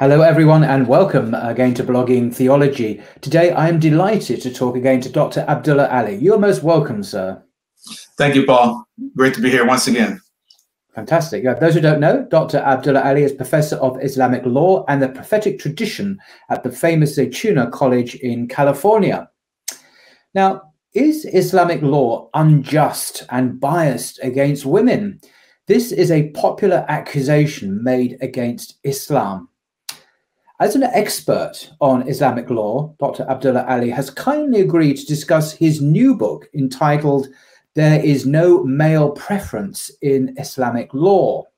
Hello, everyone, and welcome again to Blogging Theology. Today, I am delighted to talk again to Dr. Abdullah Ali. You're most welcome, sir. Thank you, Paul. Great to be here once again. Fantastic. Yeah, those who don't know, Dr. Abdullah Ali is Professor of Islamic Law and the Prophetic Tradition at the famous Zaytuna College in California. Now, is Islamic law unjust and biased against women? This is a popular accusation made against Islam. As an expert on Islamic law, Dr. Abdullah Ali has kindly agreed to discuss his new book entitled There is No Male Preference in Islamic Law.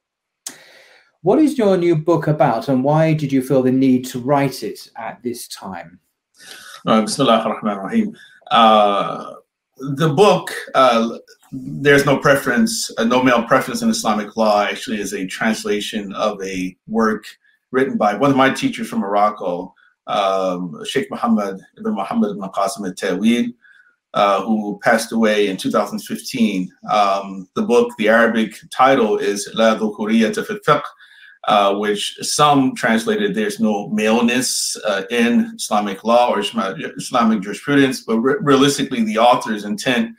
What is your new book about and why did you feel the need to write it at this time? Uh, Bismillahirrahmanirrahim. Uh, the book, uh, There's No Preference, uh, No Male Preference in Islamic Law, actually is a translation of a work written by one of my teachers from Morocco, um, Sheikh Muhammad ibn Muhammad ibn Qasim al-Tawil, uh, who passed away in 2015. Um, the book, the Arabic title is La Dhukuriyata fi uh, which some translated there's no maleness uh, in Islamic law or Islamic jurisprudence, but re- realistically, the author's intent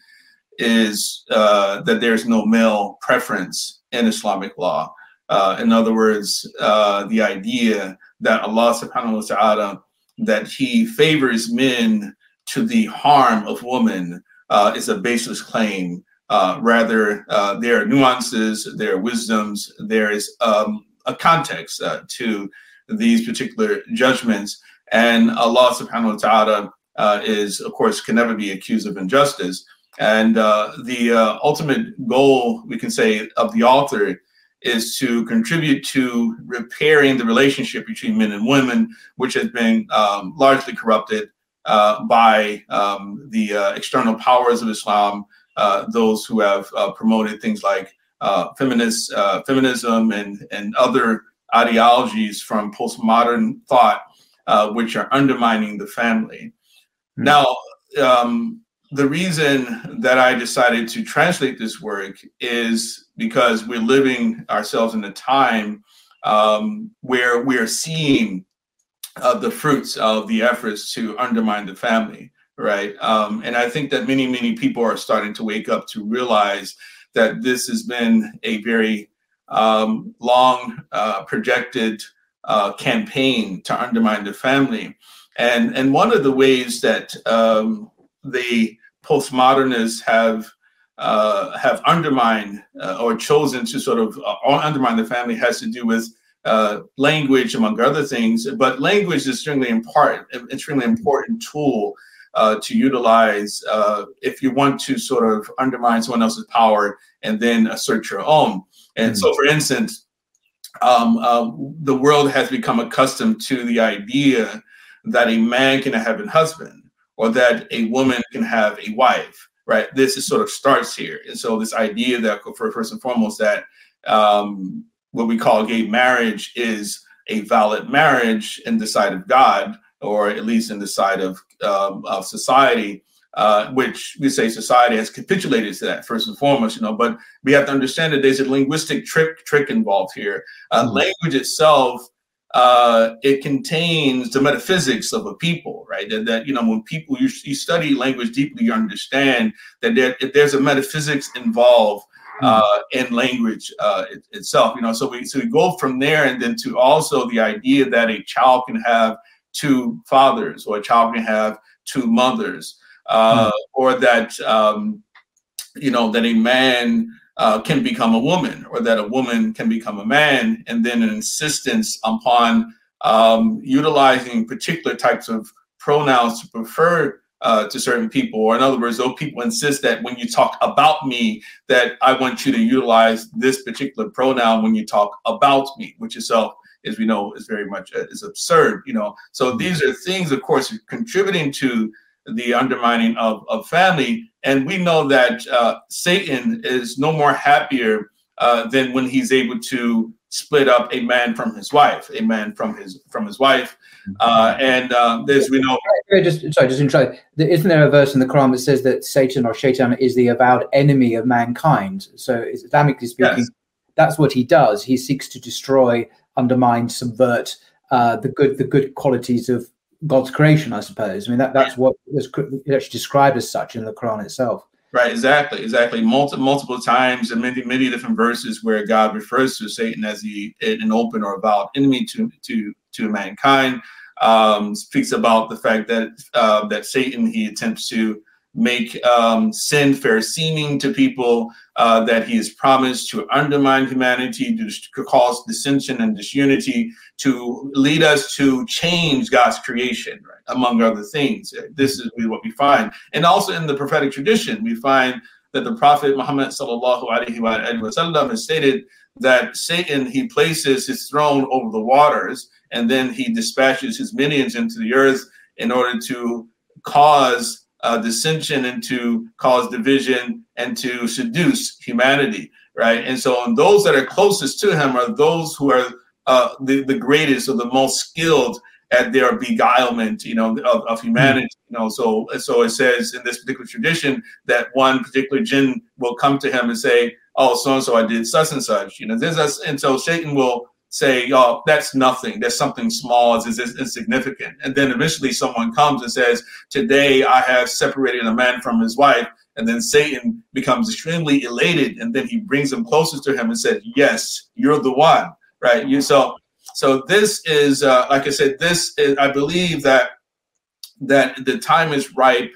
is uh, that there's no male preference in Islamic law. Uh, in other words, uh, the idea that Allah subhanahu wa ta'ala, that he favors men to the harm of women uh, is a baseless claim. Uh, rather, uh, there are nuances, there are wisdoms, there is um, a context uh, to these particular judgments. And Allah subhanahu wa ta'ala is, of course, can never be accused of injustice. And the ultimate goal, we can say, of the author is to contribute to repairing the relationship between men and women, which has been um, largely corrupted uh, by um, the uh, external powers of Islam, uh, those who have uh, promoted things like uh, feminist uh, feminism and and other ideologies from postmodern thought, which are undermining the family. Mm-hmm. Now. Um, the reason that I decided to translate this work is because we're living ourselves in a time um, where we are seeing uh, the fruits of the efforts to undermine the family, right? Um, and I think that many, many people are starting to wake up to realize that this has been a very um, long uh, projected uh, campaign to undermine the family. And, and one of the ways that um, the postmodernists have uh, have undermined uh, or chosen to sort of uh, undermine the family has to do with uh, language, among other things. But language is extremely important, extremely important tool uh, to utilize uh, if you want to sort of undermine someone else's power and then assert your own. And mm-hmm. so, for instance, um, the world has become accustomed to the idea that a man can have a husband or that a woman can have a wife, right? This is sort of starts here. And so this idea that for first and foremost that um, what we call gay marriage is a valid marriage in the sight of God, or at least in the sight of, um, of society, uh, which we say society has capitulated to that first and foremost, you know. But we have to understand that there's a linguistic trick trick involved here. Uh, mm-hmm. Language itself uh, it contains the metaphysics of a people, right? That, that you know, when people you, you, study language deeply, you understand that there, there's a metaphysics involved uh, in language uh, it, itself. You know, so we so we go from there, and then to also the idea that a child can have two fathers, or a child can have two mothers, uh, mm. or that um, you know that a man uh, can become a woman, or that a woman can become a man, and then an insistence upon um, utilizing particular types of pronouns to prefer uh, to certain people, or in other words, those people insist that when you talk about me, that I want you to utilize this particular pronoun when you talk about me, which itself, as we know, is very much uh, is absurd. You know, so mm-hmm. these are things, of course, contributing to the undermining of, of family, and we know that uh, Satan is no more happier uh, than when he's able to split up a man from his wife, a man from his from his wife, uh, and uh, there's we know. Just sorry, just interrupt. Isn't there a verse in the Quran that says that Satan or Shaitan is the avowed enemy of mankind? So, Islamically speaking, yes. that's what he does. He seeks to destroy, undermine, subvert uh, the good the good qualities of God's creation. I suppose. I mean that that's what is actually described as such in the Quran itself. Right, exactly, exactly. Multiple multiple times and many many different verses where God refers to Satan as the an open or avowed enemy to to to mankind. Um, speaks about the fact that uh, that Satan he attempts to make um, sin fair seeming to people, uh, that he has promised to undermine humanity, to cause dissension and disunity, to lead us to change God's creation, right? Among other things. This is what we find. And also in the prophetic tradition, we find that the Prophet Muhammad wasallam has stated that Satan, he places his throne over the waters, and then he dispatches his minions into the earth in order to cause uh, dissension and to cause division and to seduce humanity, right? And so, and those that are closest to him are those who are uh, the, the greatest or the most skilled at their beguilement, you know, of, of humanity. You know, so so it says in this particular tradition that one particular jinn will come to him and say, "Oh, so and so, I did such and such." You know, this and so Satan will say, "Oh, that's nothing. That's something small. It's, insignificant." And then eventually, someone comes and says, "Today, I have separated a man from his wife." And then Satan becomes extremely elated, and then he brings him closer to him and said, "Yes, you're the one." Right? You so so this is, uh, like I said, this is. I believe that that the time is ripe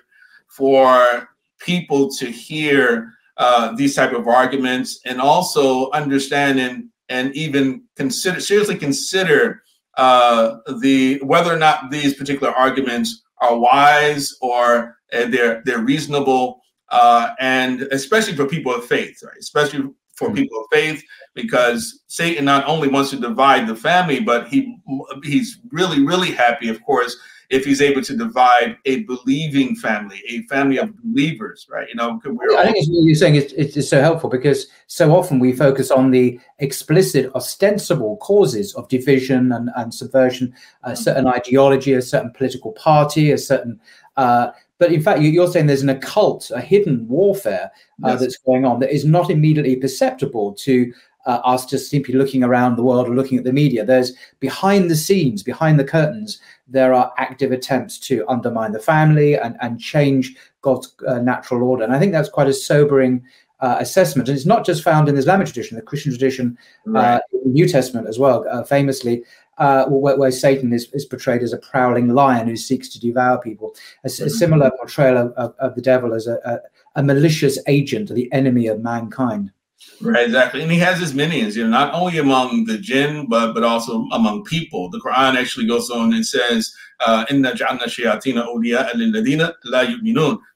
for people to hear uh, these type of arguments and also understanding and even consider seriously consider uh, the whether or not these particular arguments are wise or uh, they're they're reasonable, uh, and especially for people of faith, right? Especially for mm-hmm. people of faith, because Satan not only wants to divide the family, but he he's really really happy, of course, if he's able to divide a believing family, a family of believers, right? You know, I think all- you're saying it's, it's so helpful because so often we focus on the explicit, ostensible causes of division and, and subversion, a mm-hmm. certain ideology, a certain political party, a certain. Uh, but in fact, you're saying there's an occult, a hidden warfare uh, yes. that's going on that is not immediately perceptible to uh, us just simply looking around the world or looking at the media. There's behind the scenes, behind the curtains, there are active attempts to undermine the family and, and change God's uh, natural order. And I think that's quite a sobering uh, assessment. And it's not just found in the Islamic tradition, the Christian tradition, uh, right. the New Testament as well, uh, famously. Uh, where, where, Satan is, is, portrayed as a prowling lion who seeks to devour people. A, a mm-hmm. similar portrayal of, of, of, the devil as a, a, a malicious agent, the enemy of mankind. Right, exactly. And he has his minions, you know, not only among the jinn, but but also among people. The Quran actually goes on and says, uh,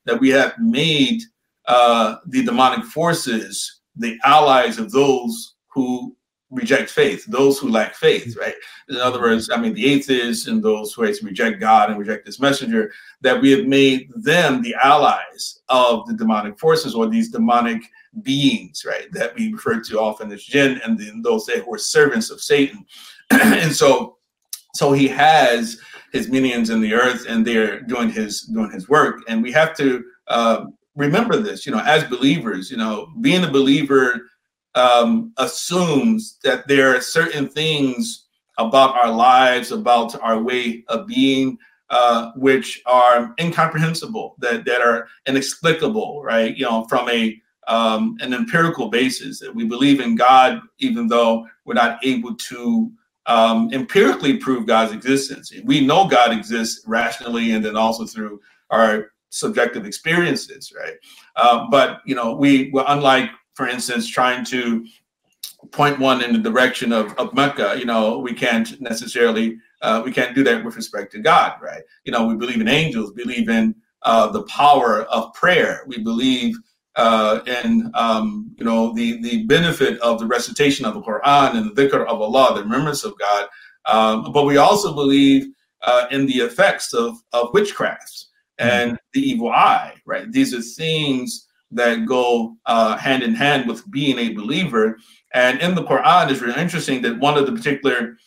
that we have made uh, the demonic forces the allies of those who reject faith, those who lack faith, right? In other words, I mean, the atheists and those who reject God and reject this messenger, that we have made them the allies of the demonic forces or these demonic beings, right? That we refer to often as jinn, and then those that were servants of Satan. and so, so he has his minions in the earth, and they're doing his doing his work. And we have to uh, remember this, you know, as believers, you know, being a believer um, assumes that there are certain things about our lives, about our way of being, uh, which are incomprehensible, that that are inexplicable, right? You know, from a um, an empirical basis that we believe in God, even though we're not able to um, empirically prove God's existence. We know God exists rationally and then also through our subjective experiences, right? Um, but you know, we were unlike, for instance, trying to point one in the direction of, of Mecca. You know, we can't necessarily uh, we can't do that with respect to God, right? You know, we believe in angels, believe in uh, the power of prayer. We believe uh, in um, you know the the benefit of the recitation of the Quran and the dhikr of Allah, the remembrance of God. Um, but we also believe uh, in the effects of of witchcraft and mm-hmm. the evil eye. Right? These are things that go uh, hand in hand with being a believer. And in the Quran, it's really interesting that one of the particular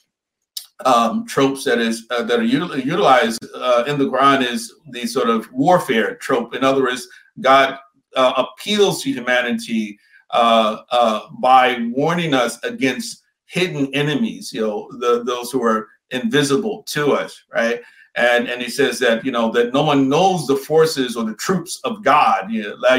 um, tropes that is uh, that are util- utilized uh, in the Quran is the sort of warfare trope. In other words, God uh, appeals to humanity uh, uh, by warning us against hidden enemies. You know, the, those who are invisible to us, right? And and he says that you know that no one knows the forces or the troops of God. That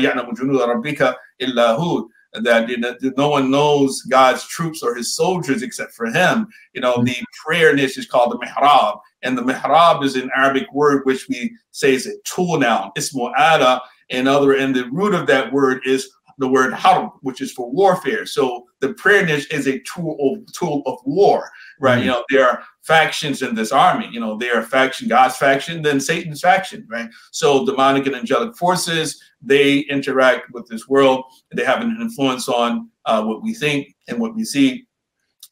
you know, no one knows God's troops or his soldiers except for him. You know, the prayer niche is called the mihrab, and the mihrab is an Arabic word which we say is a tool noun. It's mu'ada, and other, and the root of that word is the word harb, which is for warfare. So the prayer niche is a tool of tool of war, right? Mm-hmm. You know, there are factions in this army. You know, there are faction, God's faction, then Satan's faction, right? So demonic and angelic forces they interact with this world. They have an influence on uh, what we think and what we see.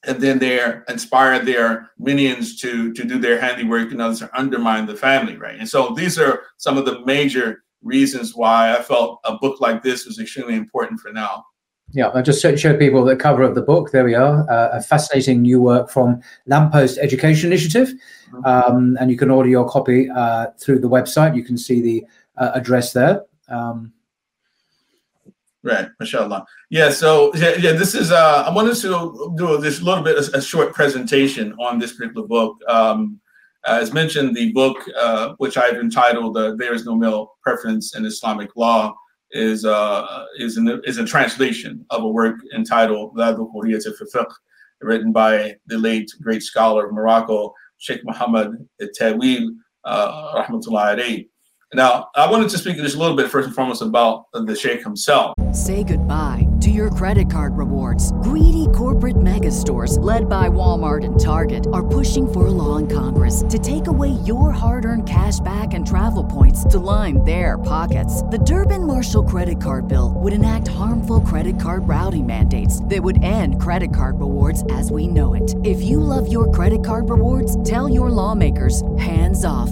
And then they inspire their minions to to do their handiwork and others to undermine the family, right? And so these are some of the major reasons why I felt a book like this was extremely important for now. Yeah, I'll just showed people the cover of the book. There we are. Uh, a fascinating new work from Lamppost Education Initiative. Mm-hmm. Um, and you can order your copy uh, through the website. You can see the uh, address there. Um, right, mashallah. Yeah, so yeah, yeah this is uh I wanted to do this little bit a, a short presentation on this particular book. Um, as mentioned, the book uh, which I've entitled uh, "There Is No Male Preference in Islamic Law" is uh, is is a translation of a work entitled "La Dhuhuriyat Fiqh," written by the late great scholar of Morocco, Sheikh Muhammad Tawil, uh, rahmatullahi now, I wanted to speak just a little bit first and foremost about the Sheikh himself. Say goodbye to your credit card rewards. Greedy corporate mega stores, led by Walmart and Target, are pushing for a law in Congress to take away your hard earned cash back and travel points to line their pockets. The Durbin Marshall credit card bill would enact harmful credit card routing mandates that would end credit card rewards as we know it. If you love your credit card rewards, tell your lawmakers hands off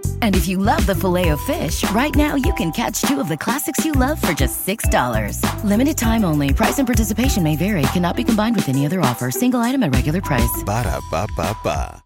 And if you love the filet of fish, right now you can catch two of the classics you love for just $6. Limited time only. Price and participation may vary. Cannot be combined with any other offer. Single item at regular price. Ba da ba ba ba.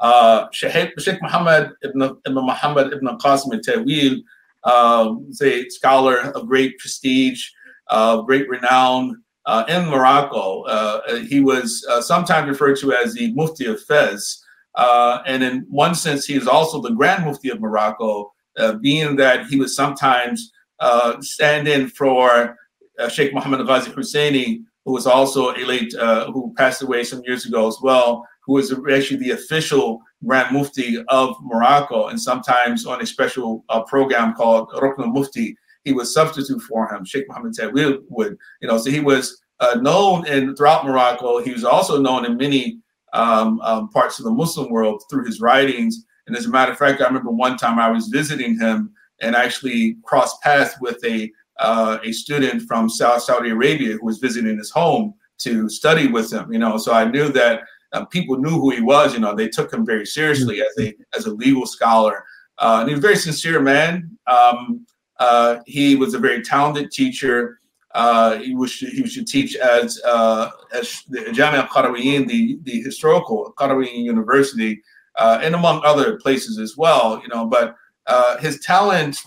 Uh, Sheikh, Sheikh Muhammad ibn, ibn Muhammad ibn Qasim al-Tawil uh, is a scholar of great prestige, uh, great renown uh, in Morocco. Uh, he was uh, sometimes referred to as the Mufti of Fez. Uh, and in one sense, he is also the Grand Mufti of Morocco, uh, being that he would sometimes uh, stand in for uh, Sheikh Mohammed Ghazi Husseini, who was also a late, uh, who passed away some years ago as well, who was actually the official Grand Mufti of Morocco. And sometimes on a special uh, program called Rukn Mufti, he would substitute for him. Sheikh Mohammed Tawil would, you know, so he was known in throughout Morocco. He was also known in many um, um, parts of the Muslim world through his writings. And as a matter of fact, I remember one time I was visiting him and actually crossed paths with a uh, a student from South Saudi Arabia who was visiting his home to study with him. You know, so I knew that uh, people knew who he was. You know, they took him very seriously as a as a legal scholar. Uh, and he was a very sincere man. Um, uh, he was a very talented teacher. Uh, he was he should teach as uh, as the Jamia Qarawiyyin, the the historical Qarawiyyin University, uh, and among other places as well. You know, but uh, his talent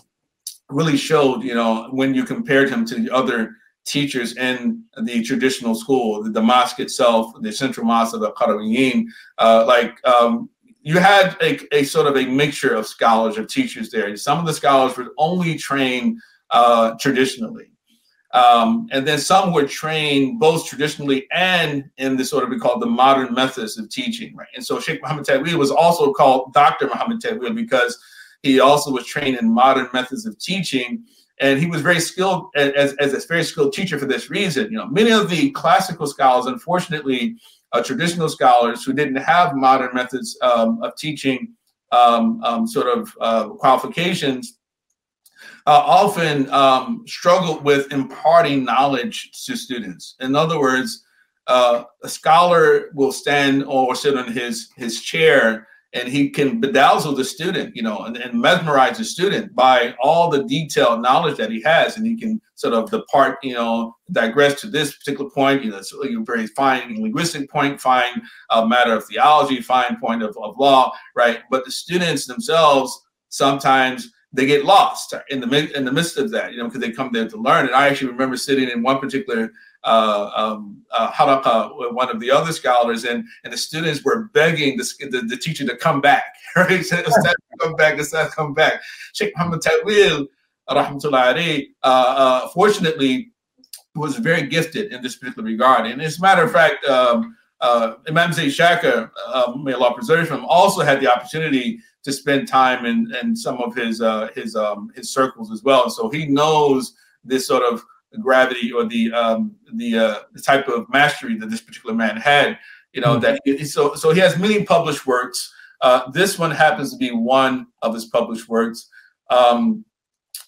really showed. You know, when you compared him to the other teachers in the traditional school, the, mosque itself, the central mosque of the Qarawiyyin, uh, like um, you had a, a, sort of a mixture of scholars of teachers there. Some of the scholars were only trained uh, traditionally. Um, and then some were trained both traditionally and in the sort of we call the modern methods of teaching, right? And so Sheikh Muhammad Tawil was also called Dr. Muhammad Tawil because he also was trained in modern methods of teaching. And he was very skilled as, as a very skilled teacher for this reason. You know, many of the classical scholars, unfortunately, uh, traditional scholars who didn't have modern methods um, of teaching um, um, sort of uh, qualifications uh, often um, with imparting knowledge to students. In other words, uh, a scholar will stand or sit on his his chair and he can bedazzle the student, you know, and, and, mesmerize the student by all the detailed knowledge that he has, and he can sort of depart, you know, digress to this particular point, you know, so a very fine linguistic point, fine uh, matter of theology, fine point of, of law, right? But the students themselves sometimes they get lost in the in the midst of that, you know, because they come there to learn. And I actually remember sitting in one particular uh, um, uh, with one of the other scholars, and and the students were begging the, the, the teacher to come back. Right, come back, Ustad, come back. Sheikh Muhammad Tawil, rahmatullahi uh, uh, fortunately, was very gifted in this particular regard. And as a matter of fact, um, uh, Imam Zaid Shakir, uh, may Allah preserve him, also had the opportunity to spend time in, in some of his uh, his um, his circles as well. So he knows this sort of gravity or the um, the uh, the type of mastery that this particular man had. You know mm-hmm. that he, so so he has many published works. Uh, this one happens to be one of his published works. Um,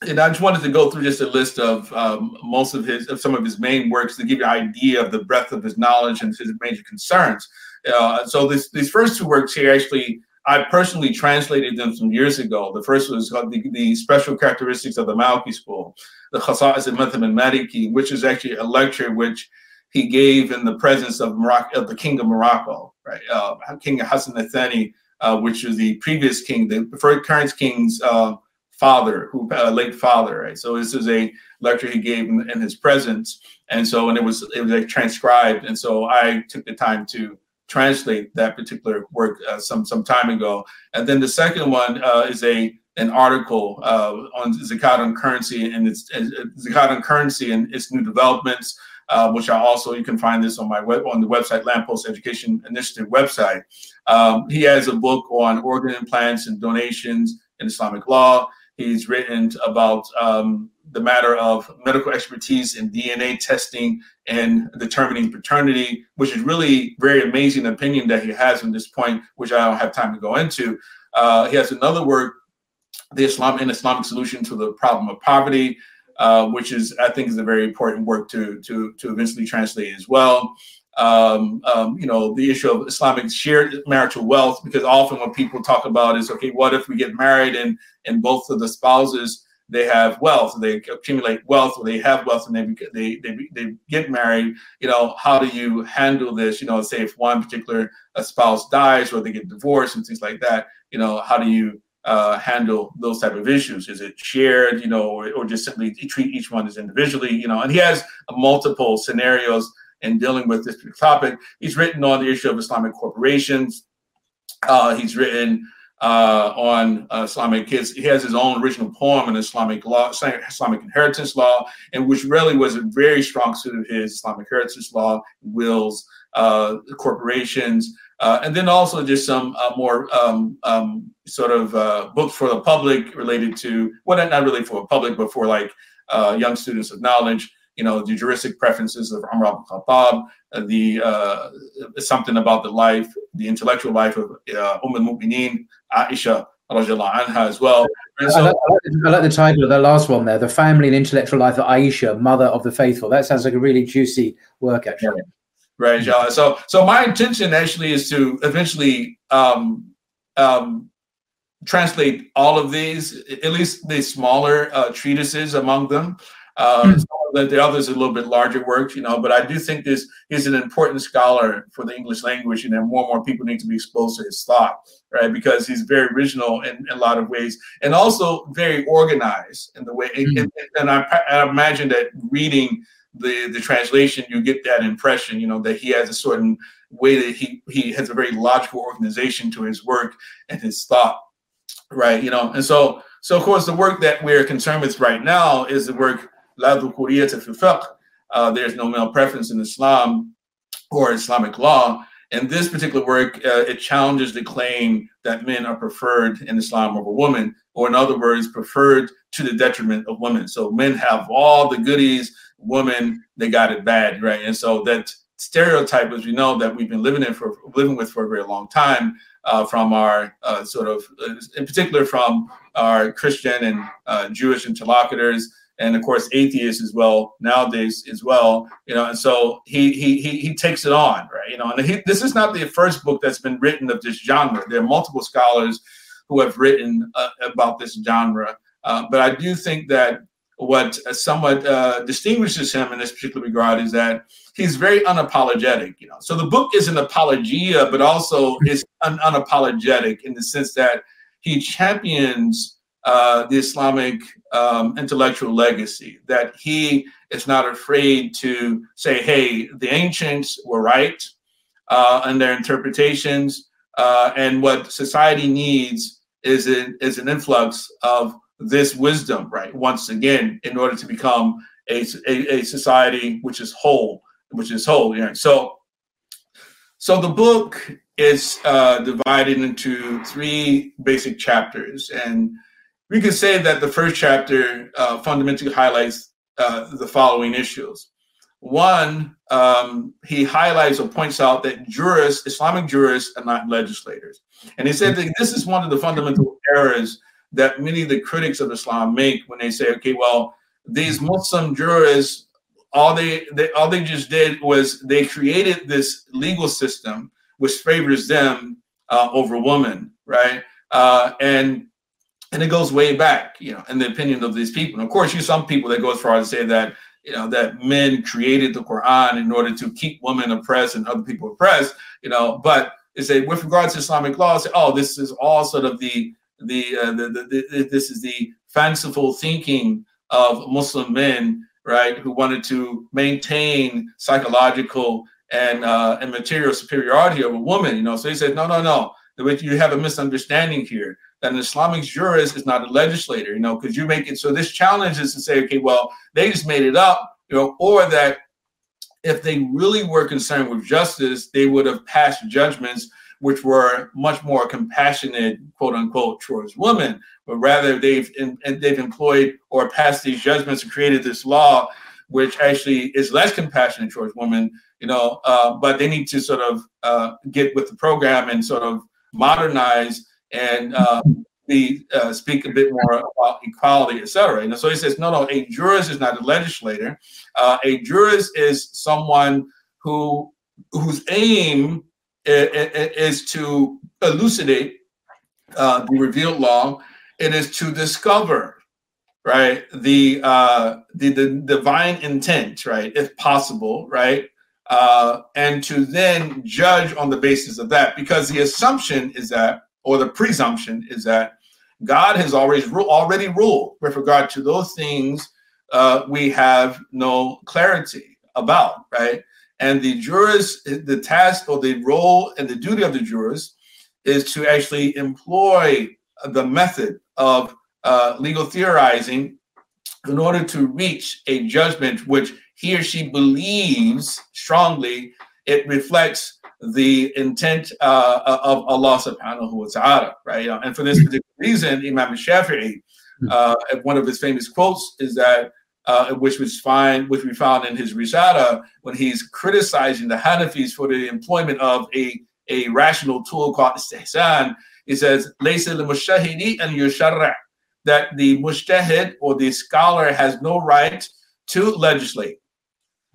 and I just wanted to go through just a list of um, most of his of some of his main works to give you an idea of the breadth of his knowledge and his major concerns. Uh, so this, these first two works here actually I personally translated them some years ago. The first was called the, the Special Characteristics of the Maliki School, the Khasa'is al-Madhhab al-Maliki, which is actually a lecture which he gave in the presence of Morocco, of the King of Morocco, right? Uh, king Hassan al-Thani, uh, which was the previous king, the current king's uh, father, who uh, late father, right? So this is a lecture he gave in, in his presence, and so and it was it was like transcribed, and so I took the time to translate that particular work uh, some some time ago. And then the second one uh, is a an article uh, on zakat on currency and its uh, zakat on currency and its new developments, uh, which I also you can find this on my web on the website Lamppost Education Initiative website. Um, he has a book on organ implants and donations in Islamic law. He's written about um, the matter of medical expertise in DNA testing and determining paternity, which is really very amazing opinion that he has in this point, which I don't have time to go into. Uh, he has another work, the Islam and Islamic solution to the problem of poverty, uh, which is I think is a very important work to to to eventually translate as well. Um, um, you know, the issue of Islamic shared marital wealth, because often when people talk about is okay, what if we get married and and both of the spouses they have wealth, they accumulate wealth, or they have wealth, and they they they, they get married. You know, how do you handle this? You know, say if one particular spouse dies or they get divorced and things like that. You know, how do you uh, handle those type of issues? Is it shared, you know, or, or just simply treat each one as individually, you know? And he has multiple scenarios in dealing with this topic. He's written on the issue of Islamic corporations. Uh, he's written uh, on uh, Islamic kids. He has his own original poem on Islamic law, Islamic inheritance law, and which really was a very strong suit of his Islamic inheritance law, wills, uh, corporations, uh, and then also just some uh, more um, um, sort of uh, books for the public related to, well, not really for the public, but for like young students of knowledge you know, the juristic preferences of Umar ibn Khattab, uh, the uh, something about the life, the intellectual life of uh, Umm al-Mu'mineen, Aisha anha as well. So, I, like, I, like, the title of the last one there, The Family and Intellectual Life of Aisha, Mother of the Faithful. That sounds like a really juicy work, actually. Right. So, so my intention actually is to eventually um, um, translate all of these, at least the smaller uh, treatises among them. Um, mm. that the others are a little bit larger works, you know, but I do think this he's an important scholar for the English language, and then more and more people need to be exposed to his thought, right? Because he's very original in, in a lot of ways, and also very organized in the way. Mm-hmm. And, and I, I, imagine that reading the the translation, you get that impression, you know, that he has a certain way that he he has a very logical organization to his work and his thought, right? You know, and so so of course the work that we're concerned with right now is the work La. Uh, there's no male preference in Islam or Islamic law. And this particular work, uh, it challenges the claim that men are preferred in Islam over women, or in other words, preferred to the detriment of women. So men have all the goodies, women they got it bad, right? And so that stereotype, as we know, that we've been living in for living with for a very long time, uh, from our uh, sort of, uh, in particular, from our Christian and uh, Jewish interlocutors, and of course atheists as well nowadays as well you know and so he he he, he takes it on right you know and he, this is not the first book that's been written of this genre. There are multiple scholars who have written uh, about this genre uh, but i do think that what somewhat uh, distinguishes him in this particular regard is that he's very unapologetic you know. So the book is an apologia but also is un- unapologetic in the sense that he champions uh, the Islamic um, intellectual legacy, that he is not afraid to say, hey, the ancients were right uh, in their interpretations, uh, and what society needs is, a, is an influx of this wisdom, right? Once again, in order to become a, a, a society which is whole, which is whole. Yeah. So, so the book is uh, divided into three basic chapters, and we can say that the first chapter uh, fundamentally highlights uh, the following issues. One, um, he highlights or points out that jurists, Islamic jurists, are not legislators. And he said that this is one of the fundamental errors that many of the critics of Islam make when they say, okay, well, these Muslim jurists, all they, they all they just did was they created this legal system which favors them uh, over women, right? Uh, and and it goes way back, you know, in the opinion of these people. And of course, you some people that go as far as to say that you know that men created the Quran in order to keep women oppressed and other people oppressed, you know. But they say with regards to Islamic law, say, oh, this is all sort of the the, uh, the, the, the this is the fanciful thinking of Muslim men, right, who wanted to maintain psychological and uh, and material superiority over women, you know. So he said, no, no, no. You have a misunderstanding here that an Islamic jurist is not a legislator, you know, because you make it so this challenge is to say, okay, well, they just made it up, you know, or that if they really were concerned with justice, they would have passed judgments which were much more compassionate, quote unquote, towards women, but rather they've in, they've employed or passed these judgments and created this law which actually is less compassionate towards women, you know, uh, but they need to sort of uh, get with the program and sort of modernize and uh, be uh, speak a bit more about equality, etc. And so he says, no, no, a jurist is not a legislator. Uh, a jurist is someone who whose aim is, to elucidate uh, the revealed law. It is to discover, right, the uh, the the divine intent, right, if possible, right, uh, and to then judge on the basis of that, because the assumption is that or the presumption is that God has already already ruled with regard to those things uh, we have no clarity about, right? And the jurors, the task or the role and the duty of the jurors is to actually employ the method of uh, legal theorizing in order to reach a judgment which he or she believes strongly it reflects the intent uh, of Allah subhanahu wa ta'ala, right? And for this particular reason, Imam Shafi'i, hmm. uh, one of his famous quotes is that, uh, which was find, which we found in his Risala, when he's criticizing the Hanafis for the employment of a, a rational tool called istihsan, he says, Laysa al-mujtahidi an yusharra, that the mujtahid or the scholar has no right to legislate.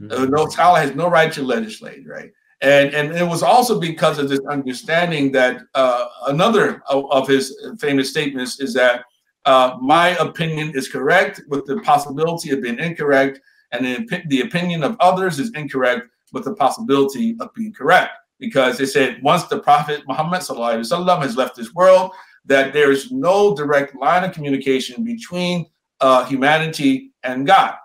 Mm-hmm. no scholar has no right to legislate, right? And, and it was also because of this understanding that uh, another of, of, his famous statements is that uh, my opinion is correct with the possibility of being incorrect. and the, the opinion of others is incorrect with the possibility of being correct. Because they said once the Prophet Muhammad وسلم, has left this world, that there is no direct line of communication between uh, humanity and God.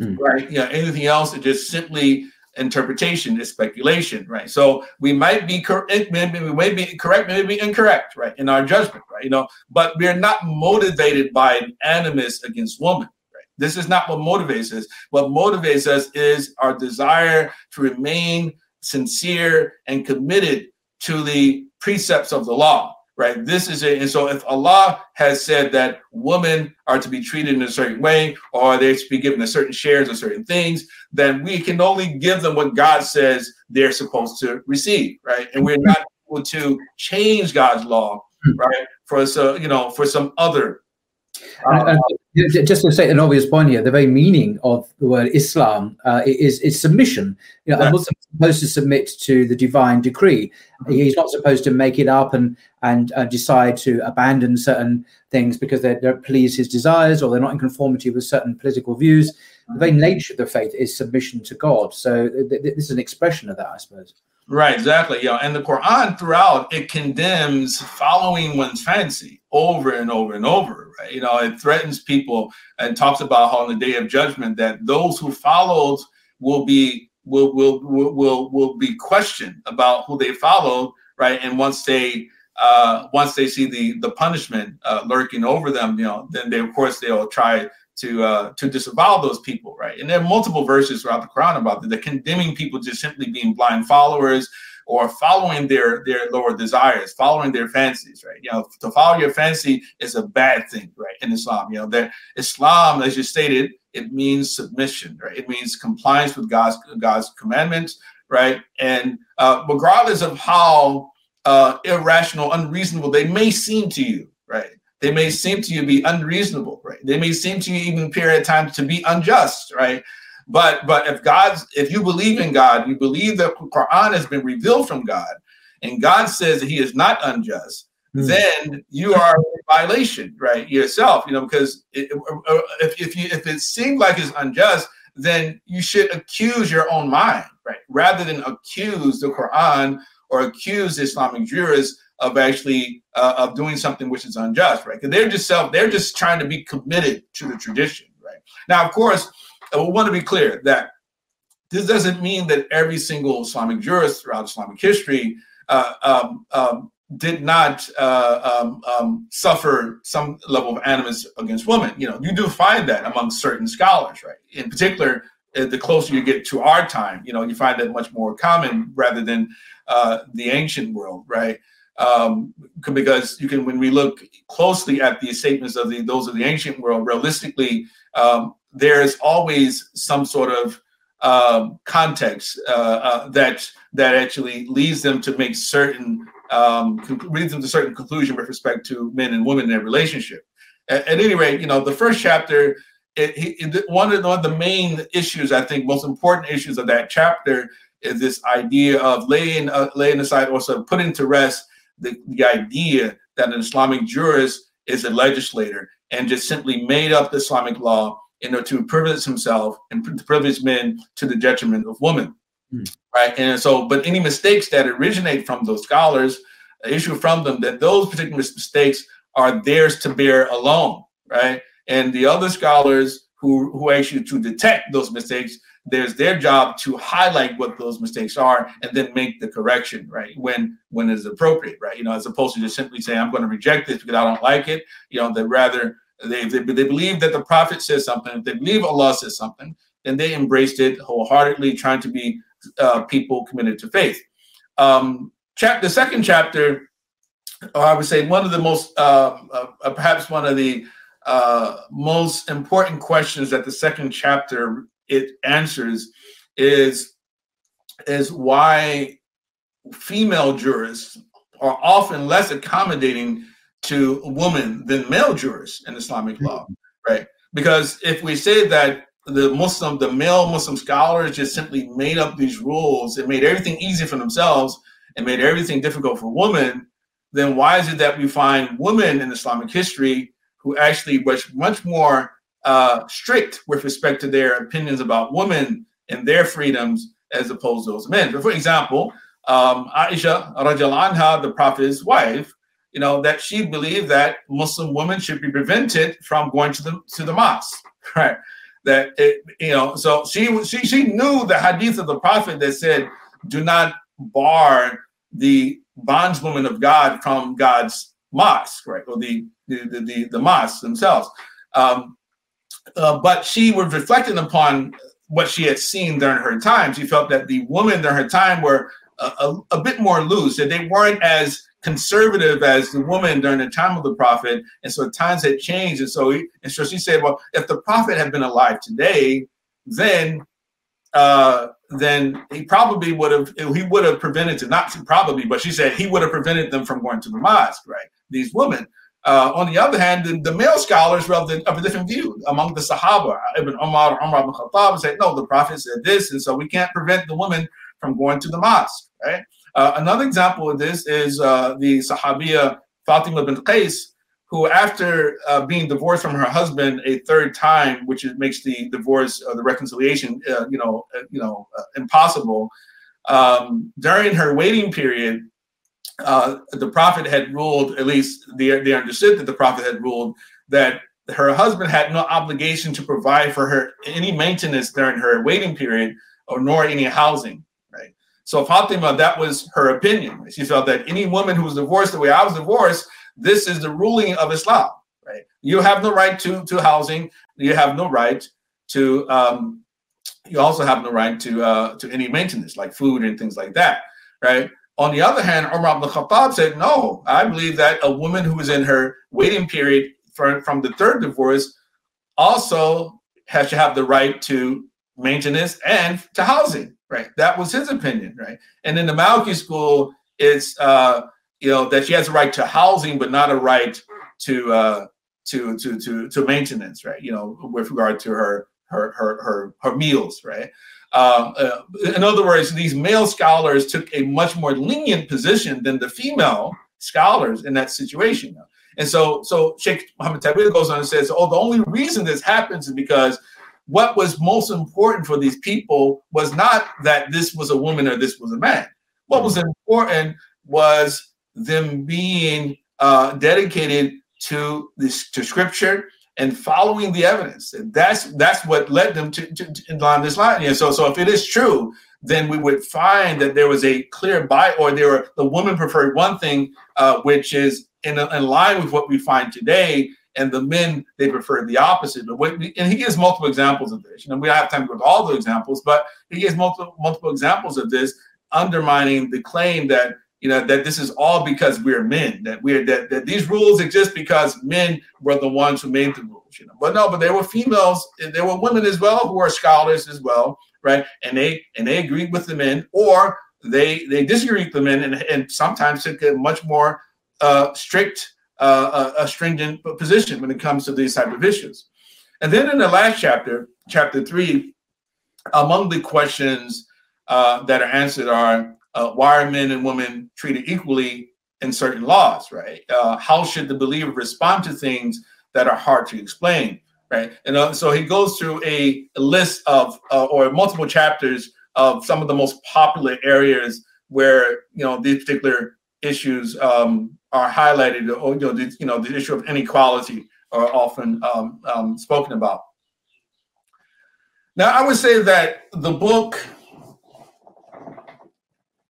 Mm. Right? You know, anything else is just simply interpretation, is speculation, right? So we might be correct, eh, maybe we may be correct, maybe incorrect, right, in our judgment, right? You know, but we're not motivated by an animus against woman. Right? This is not what motivates us. What motivates us is our desire to remain sincere and committed to the precepts of the law right? This is it. And so if Allah has said that women are to be treated in a certain way or they to be given a certain shares of certain things, then we can only give them what God says they're supposed to receive, right? And we're not able to change God's law, hmm. right? For so you know, for some other uh, just to say an obvious point here, the very meaning of the word Islam uh, is is submission. You know, a Muslim is supposed to submit to the divine decree. Mm-hmm. He's not supposed to make it up and and uh, decide to abandon certain things because they don't please his desires or they're not in conformity with certain political views. The very mm-hmm. nature of the faith is submission to God. So th- th- this is an expression of that, I suppose. Right, exactly. Yeah, and the Quran throughout it condemns following one's fancy over and over and over. Right, you know, it threatens people and talks about how on the day of judgment that those who followed will be will will will will, will be questioned about who they followed. Right, and once they uh, once they see the the punishment uh, lurking over them, you know, then they of course they'll try to uh, to disavow those people, right? And there are multiple verses throughout the Quran about that, the condemning people just simply being blind followers or following their their lower desires, following their fancies, right? You know, to follow your fancy is a bad thing, right? In Islam, you know, that Islam, as you stated, it means submission, right? It means compliance with God's God's commandments, right? And uh, regardless of how uh, irrational, unreasonable they may seem to you, right? They may seem to you be unreasonable, right? They may seem to you even appear at times to be unjust, right? But but if God's if you believe in God, you believe that the Quran has been revealed from God, and God says that He is not unjust, mm. then you are in violation, right? Yourself, you know, because it, uh, if if you if it seems like it's unjust, then you should accuse your own mind, right? Rather than accuse the Quran or accuse Islamic jurists of actually uh, of doing something which is unjust, right? Because they're just self, they're just trying to be committed to the tradition, right? Now, of course, I want to be clear that this doesn't mean that every single Islamic jurist throughout Islamic history uh, um, um, did not uh, um, um suffer some level of animus against women. You know, you do find that among certain scholars, right? In particular, uh, the closer you get to our time, you know, you find that much more common rather than uh, the ancient world, right? Um, because you can when we look closely at the statements of the those of the ancient world realistically um, there's always some sort of um, context uh, uh, that that actually leads them to make certain um, leads them to certain conclusion with respect to men and women in their relationship. At, at any rate, you know the first chapter. It, it, one, of the, one of the main issues, I think, most important issues of that chapter is this idea of laying uh, laying aside or sort of putting to rest the, the idea that an Islamic jurist is a legislator and just simply made up the Islamic law in order to privilege himself and privilege men to the detriment of women. Mm. Right. And so, but any mistakes that originate from those scholars, issue from them that those particular mistakes are theirs to bear alone. Right. And the other scholars who, who actually to detect those mistakes there's their job to highlight what those mistakes are and then make the correction right? When when it's appropriate right? You know as opposed to just simply saying i'm going to reject this because i don't like it you know that rather they, they, they believe that the prophet says something if they believe allah says something then they embraced it wholeheartedly trying to be uh, people committed to faith. Um chapter the second chapter or i would say one of the most uh, uh, perhaps one of the uh, most important questions that the second chapter it answers is is why female jurists are often less accommodating to women than male jurists in Islamic law, right? Because if we say that the Muslim, the male Muslim scholars just simply made up these rules and made everything easy for themselves and made everything difficult for women, then why is it that we find women in Islamic history who actually was much more uh, strict with respect to their opinions about women and their freedoms as opposed to those men. For example, um, Aisha anha, the Prophet's wife, you know, that she believed that Muslim women should be prevented from going to the to the mosque, right? That it, you know, so she she she knew the hadith of the Prophet that said, "Do not bar the bondswoman of God from God's mosque, right, or the the the, the, the mosques themselves." Um, uh, but she was reflecting upon what she had seen during her time. She felt that the women during her time were a, a, a bit more loose, that they weren't as conservative as the woman during the time of the prophet, and so times had changed. And so, he, and so she said, "Well, if the prophet had been alive today, then, uh, then he probably would have he would have prevented them, not probably, but she said he would have prevented them from going to the mosque, right? These women." Uh, on the other hand, the, the male scholars were of, the, of, a different view among the Sahaba. Ibn Umar, Umar ibn Khattab said, no, the Prophet said this, and so we can't prevent the women from going to the mosque, right? Uh, another example of this is uh, the Sahabiya Fatima bint Qais, who, after uh, being divorced from her husband a third time, which makes the divorce, or the reconciliation, uh, you know, uh, you know, impossible. Um, during her waiting period, the Prophet had ruled, at least they, they understood that the Prophet had ruled that her husband had no obligation to provide for her any maintenance during her waiting period or nor any housing. Right. So Fatima, that was her opinion. She felt that any woman who was divorced the way I was divorced, this is the ruling of Islam, right? You have no right to, to housing. You have no right to, um, you also have no right to, uh, to any maintenance like food and things like that, right? On the other hand, Umar ibn Khattab said, no, I believe that a woman who is in her waiting period for, from the third divorce also has to have the right to maintenance and to housing, right? That was his opinion, right? And in the Maliki school, it's uh, you know that she has a right to housing, but not a right to uh, to to to to maintenance, right? You know, with regard to her her her her, her meals, right? Um, uh, in other words, these male scholars took a much more lenient position than the female scholars in that situation. And so, so Sheikh Muhammad Tawil goes on and says, "Oh, the only reason this happens is because what was most important for these people was not that this was a woman or this was a man. What was important was them being uh, dedicated to this to scripture and following the evidence. And that's that's what led them to, to, to on this line. And so, so if it is true, then we would find that there was a clear buy, or there were the woman preferred one thing, uh, which is in, in line with what we find today and the men they preferred the opposite. But what, and he gives multiple examples of this. You know, we don't have time to go to all the examples, but he gives multiple multiple examples of this, undermining the claim that you know that this is all because we're men, that we're that, that these rules exist because men were the ones who made the rules. You know, but no, but there were females, there were women as well who are scholars as well, right? And they and they agreed with the men, or they they disagreed with the men, and, and sometimes took a much more uh, strict uh, a, stringent position when it comes to these type of issues. And then in the last chapter, chapter three, among the questions uh, that are answered are uh, why are men and women treated equally in certain laws, right? Uh, how should the believer respond to things that are hard to explain, right? And uh, so he goes through a, list of uh, or multiple chapters of some of the most popular areas where you know these particular issues um, are highlighted, or you know, the, you know, the issue of inequality are often um, um, spoken about. Now, I would say that the book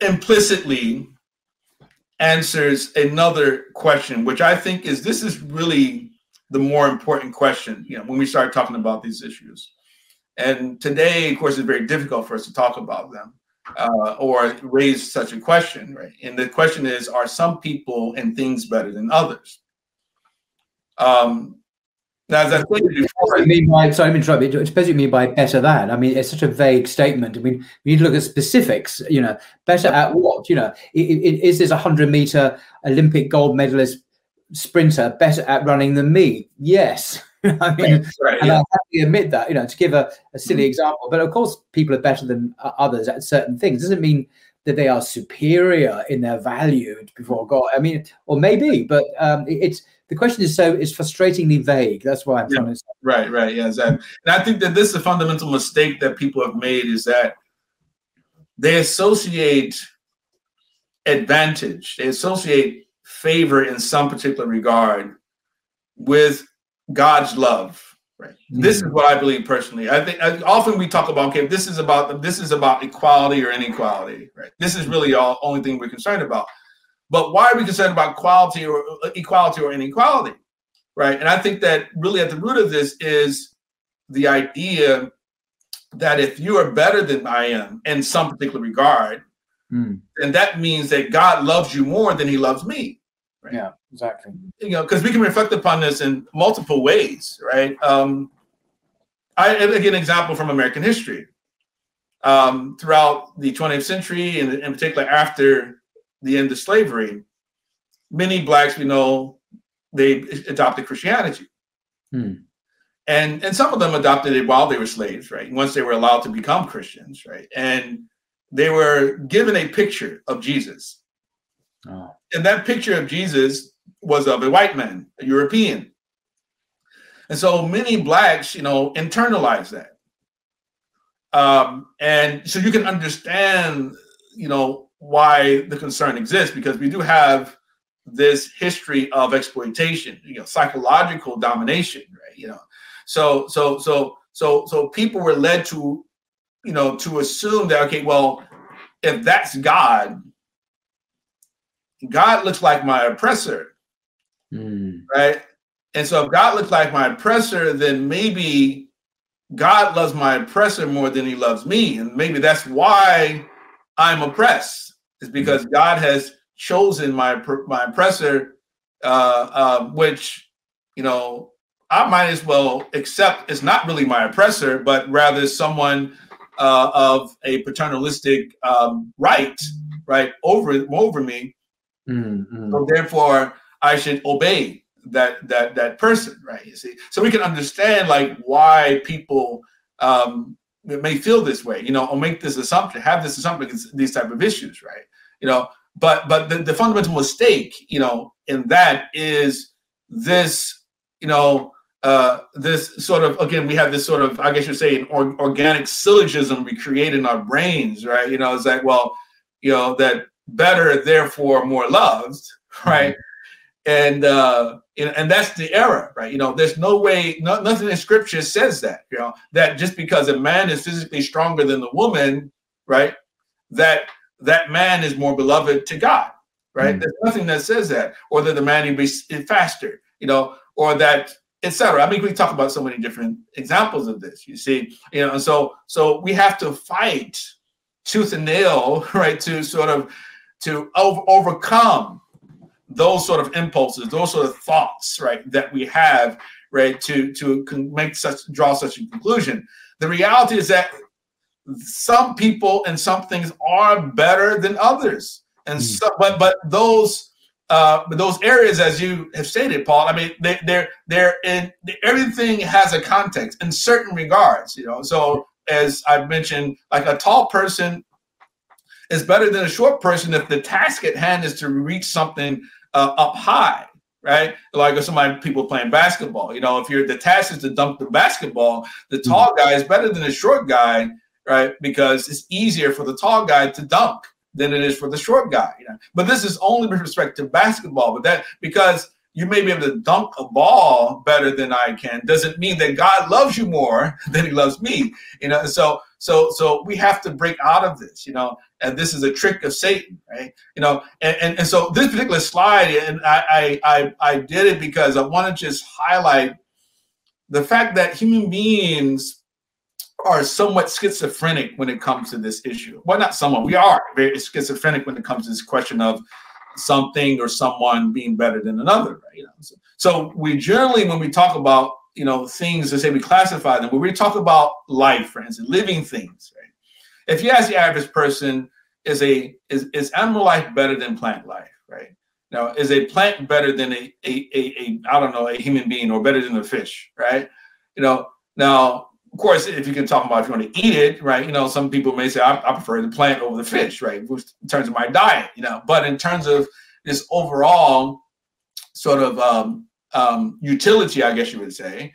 implicitly answers another question, which I think is this is really the more important question, you know, when we start talking about these issues. And today, of course, it's very difficult for us to talk about them uh, or raise such a question, right? And the question is, are some people and things better than others? Um, now, as I said before, you mean by sorry, I'm interrupting. It depends what you mean by better than. I mean, it's such a vague statement. I mean, we need to look at specifics. You know, better at what? You know, is this a hundred meter Olympic gold medalist sprinter better at running than me? Yes. I mean, right, and yeah. I have to admit that, you know, to give a, a silly mm-hmm. example, but of course, people are better than others at certain things. Doesn't mean that they are superior in their value before God. I mean, or maybe, but um, it's the question is so is frustratingly vague. That's why I'm yeah. trying to. Say. Right, right, yeah, exactly. And I think that this is a fundamental mistake that people have made is that they associate advantage, they associate favor in some particular regard with God's love. Right. Mm-hmm. This is what I believe personally. I think I, often we talk about okay, this is about this is about equality or inequality. Right. This is really all only thing we're concerned about. But why are we concerned about quality or uh, equality or inequality? Right. And I think that really at the root of this is the idea that if you are better than I am in some particular regard, mm. then that means that God loves you more than he loves me. Right? Yeah, exactly. You know, because we can reflect upon this in multiple ways, right? Um, I, I give an example from American history. Um, throughout the 20th century, and in particular after the end of slavery, many blacks we know they adopted Christianity. Hmm. And and some of them adopted it while they were slaves, right? Once they were allowed to become Christians, right? And they were given a picture of Jesus. Oh. And that picture of Jesus was of a white man, a European. And so many blacks, you know, internalize that. Um, and so you can understand, you know, why the concern exists because we do have this history of exploitation, you know, psychological domination, right? You know, so so so so so people were led to, you know, to assume that okay, well, if that's God, God looks like my oppressor, mm. right? And so if God looks like my oppressor, then maybe God loves my oppressor more than he loves me. And maybe that's why I'm oppressed, is because. God has chosen my, my oppressor, uh, uh, which, you know, I might as well accept is not really my oppressor, but rather someone uh, of a paternalistic um, right, right, over, over me Mm-hmm. So therefore, I should obey that that that person, right? You see, so we can understand like why people um, may feel this way, you know, or make this assumption, have this assumption, these type of issues, right? You know, but but the, the fundamental mistake, you know, in that is this, you know, uh, this sort of again, we have this sort of, I guess you're saying or, organic syllogism we create in our brains, right? You know, it's like, well, you know, that better, therefore more loved, right? Mm-hmm. And uh, and that's the error, right? You know, there's no way, no, nothing in Scripture says that, you know, that just because a man is physically stronger than the woman, right, that that man is more beloved to God, right? Mm. There's nothing that says that, or that the man will be faster, you know, or that etc. I mean, we talk about so many different examples of this. You see, you know, and so so we have to fight tooth and nail, right, to sort of to over, overcome those sort of impulses, those sort of thoughts, right, that we have, right, to to make such draw such a conclusion. The reality is that some people and some things are better than others, and mm. so, but but those uh, those areas, as you have stated, Paul, I mean, they, they're they're in everything has a context in certain regards, you know. So as I've mentioned, like a tall person is better than a short person if the task at hand is to reach something uh, up high, right? Like if somebody people playing basketball, you know, if you're the task is to dunk the basketball, the mm-hmm. tall guy is better than the short guy, right? Because it's easier for the tall guy to dunk than it is for the short guy. You know? But this is only with respect to basketball. But that because you may be able to dunk a ball better than I can doesn't mean that God loves you more than He loves me. You know, so so so we have to break out of this. You know, and this is a trick of Satan, right? You know, and and, and so this particular slide, and I, I I I did it because I want to just highlight the fact that human beings are somewhat schizophrenic when it comes to this issue. Well, not someone, we are very schizophrenic when it comes to this question of something or someone being better than another, right? You know, so, so we generally, when we talk about you know things, to say we classify them, when we talk about life, for instance, living things, right? If you ask the average person, is a is, is animal life better than plant life, right? Now, is a plant better than a, a, a, a I don't know a human being or better than a fish, right? You know, now of course, if you can talk about if you want to eat it, right? You know, some people may say I, I prefer the plant over the fish, right? In terms of my diet, you know, but in terms of this overall sort of um, um, utility, I guess you would say,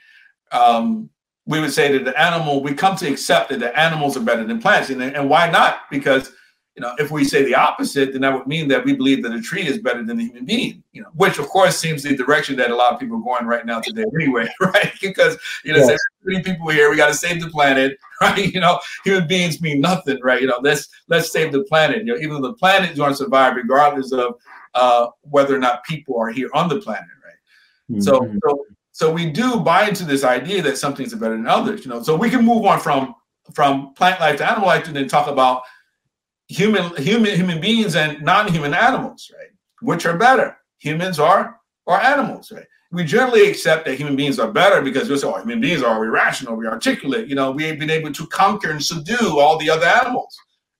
um, we would say that the animal, we come to accept that the animals are better than plants. And, and why not? Because you know, if we say the opposite, then that would mean that we believe that a tree is better than a human being, you know, which of course seems the direction that a lot of people are going right now today anyway, right? because, you know, there's many people here, we got to save the planet, right? You know, human beings mean nothing, right? You know, let's let's save the planet. You know, even the planet is going to survive regardless of uh, whether or not people are here on the planet, right? Mm-hmm. So, so so we do buy into this idea that some things are better than others, you know. So we can move on from from plant life to animal life and then talk about human human human beings and non-human animals, right? Which are better, humans are or animals, right? We generally accept that human beings are better because we say, oh, human beings are irrational, we're articulate, you know, we've been able to conquer and subdue all the other animals,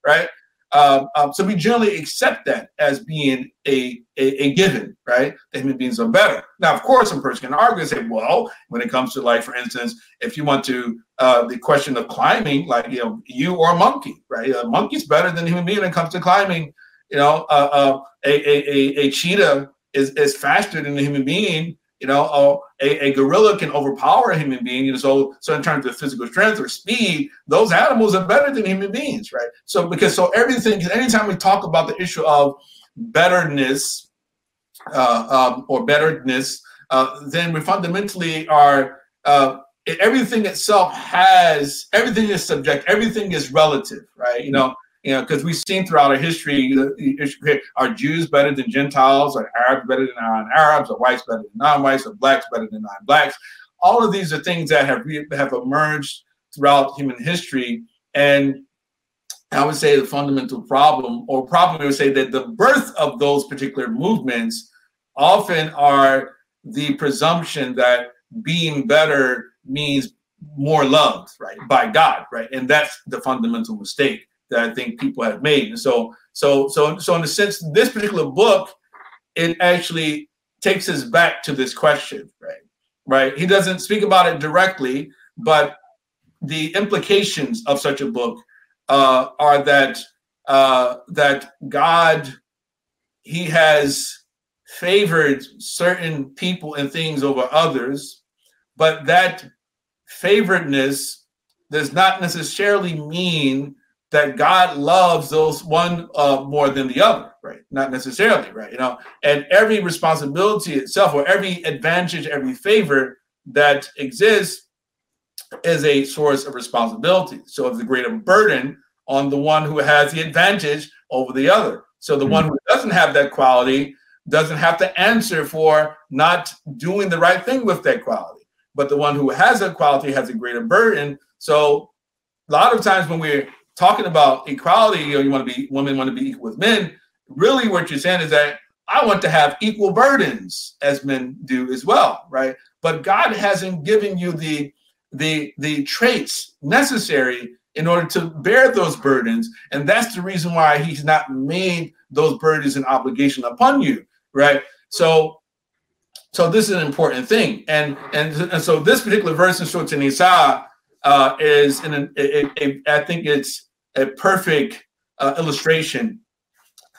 right? Um, um, so we generally accept that as being a, a, a, given, right? That human beings are better. Now, of course, some person can argue and say, well, when it comes to like, for instance, if you want to uh, the question of climbing, like you know, you or a monkey, right? A monkey's better than a human being when it comes to climbing. You know, uh, uh, a, a, a, a cheetah is, is faster than a human being you know, a, a gorilla can overpower a human being. You know, so so in terms of physical strength or speed, those animals are better than human beings, right? So because so everything, anytime we talk about the issue of betterness uh, um, or betterness, uh, then we fundamentally are uh, everything itself has everything is subject, everything is relative, right? You know, you know, because we've seen throughout our history, are Jews better than Gentiles? Are Arabs better than non-Arabs? Are whites better than non-whites? Are blacks better than non-blacks? All of these are things that have have emerged throughout human history, and I would say the fundamental problem, or problem, would say that the birth of those particular movements often are the presumption that being better means more loved, right, by God, right, and that's the fundamental mistake that I think people have made. And so, so, so, so in a sense, this particular book, it actually takes us back to this question, right? Right. He doesn't speak about it directly, but the implications of such a book uh, are that uh, that God, He has favored certain people and things over others, but that favoredness does not necessarily mean that God loves those one uh, more than the other, right? Not necessarily, right? You know, and every responsibility itself, or every advantage, every favor that exists, is a source of responsibility. So it's a greater burden on the one who has the advantage over the other. So the mm-hmm. one who doesn't have that quality doesn't have to answer for not doing the right thing with that quality. But the one who has that quality has a greater burden. So a lot of times when we're talking about equality, you know, you want to be women want to be equal with men. Really, what you're saying is that I want to have equal burdens as men do as well, right? But God hasn't given you the the the traits necessary in order to bear those burdens, and that's the reason why He's not made those burdens an obligation upon you, right? So, so this is an important thing, and and, and so this particular verse in Surah Nisa uh, is in an, a, a, I think it's a perfect uh, illustration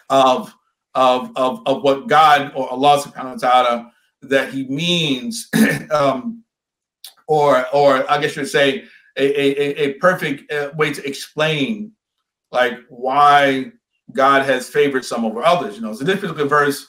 of, of, of, of what God or Allah subhanahu wa ta'ala that he means, um, or, or I guess you would say a, a, a perfect uh, way to explain like why God has favored some over others. You know, so this particular verse,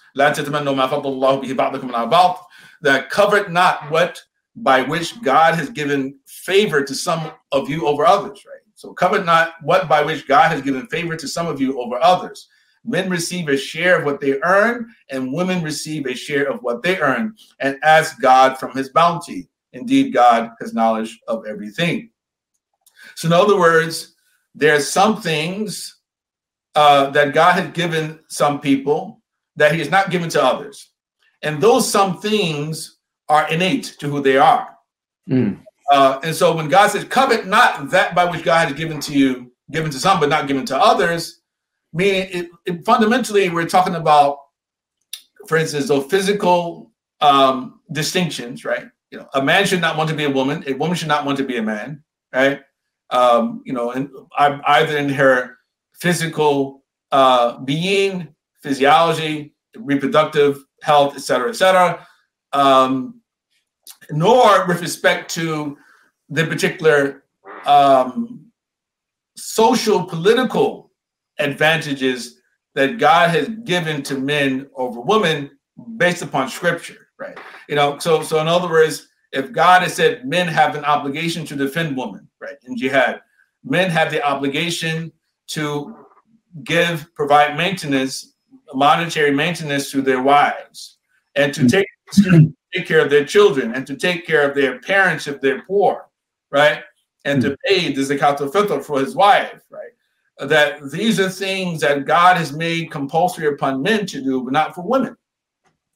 that covered not what by which God has given favor to some of you over others, right? So covet not what by which God has given favor to some of you over others. Men receive a share of what they earn, and women receive a share of what they earn, and ask God from his bounty. Indeed, God has knowledge of everything. So, in other words, there are some things uh, that God has given some people that he has not given to others. And those some things are innate to who they are. Mm. Uh, and so when God says, covet not that by which God has given to you, given to some, but not given to others, meaning it, it fundamentally we're talking about, for instance, those physical um, distinctions, right? You know, a man should not want to be a woman, a woman should not want to be a man, right? Um, you know, and either in her physical uh, being, physiology, reproductive health, et cetera, et cetera. Um, nor with respect to the particular um, social political advantages that God has given to men over women based upon scripture, right? You know, so so in other words, if God has said men have an obligation to defend women, right, in jihad, men have the obligation to give, provide maintenance, monetary maintenance to their wives, and to take take care of their children, and to take care of their parents if they're poor, right, and to pay the zakat al-fitr for his wife, right that these are things that God has made compulsory upon men to do, but not for women.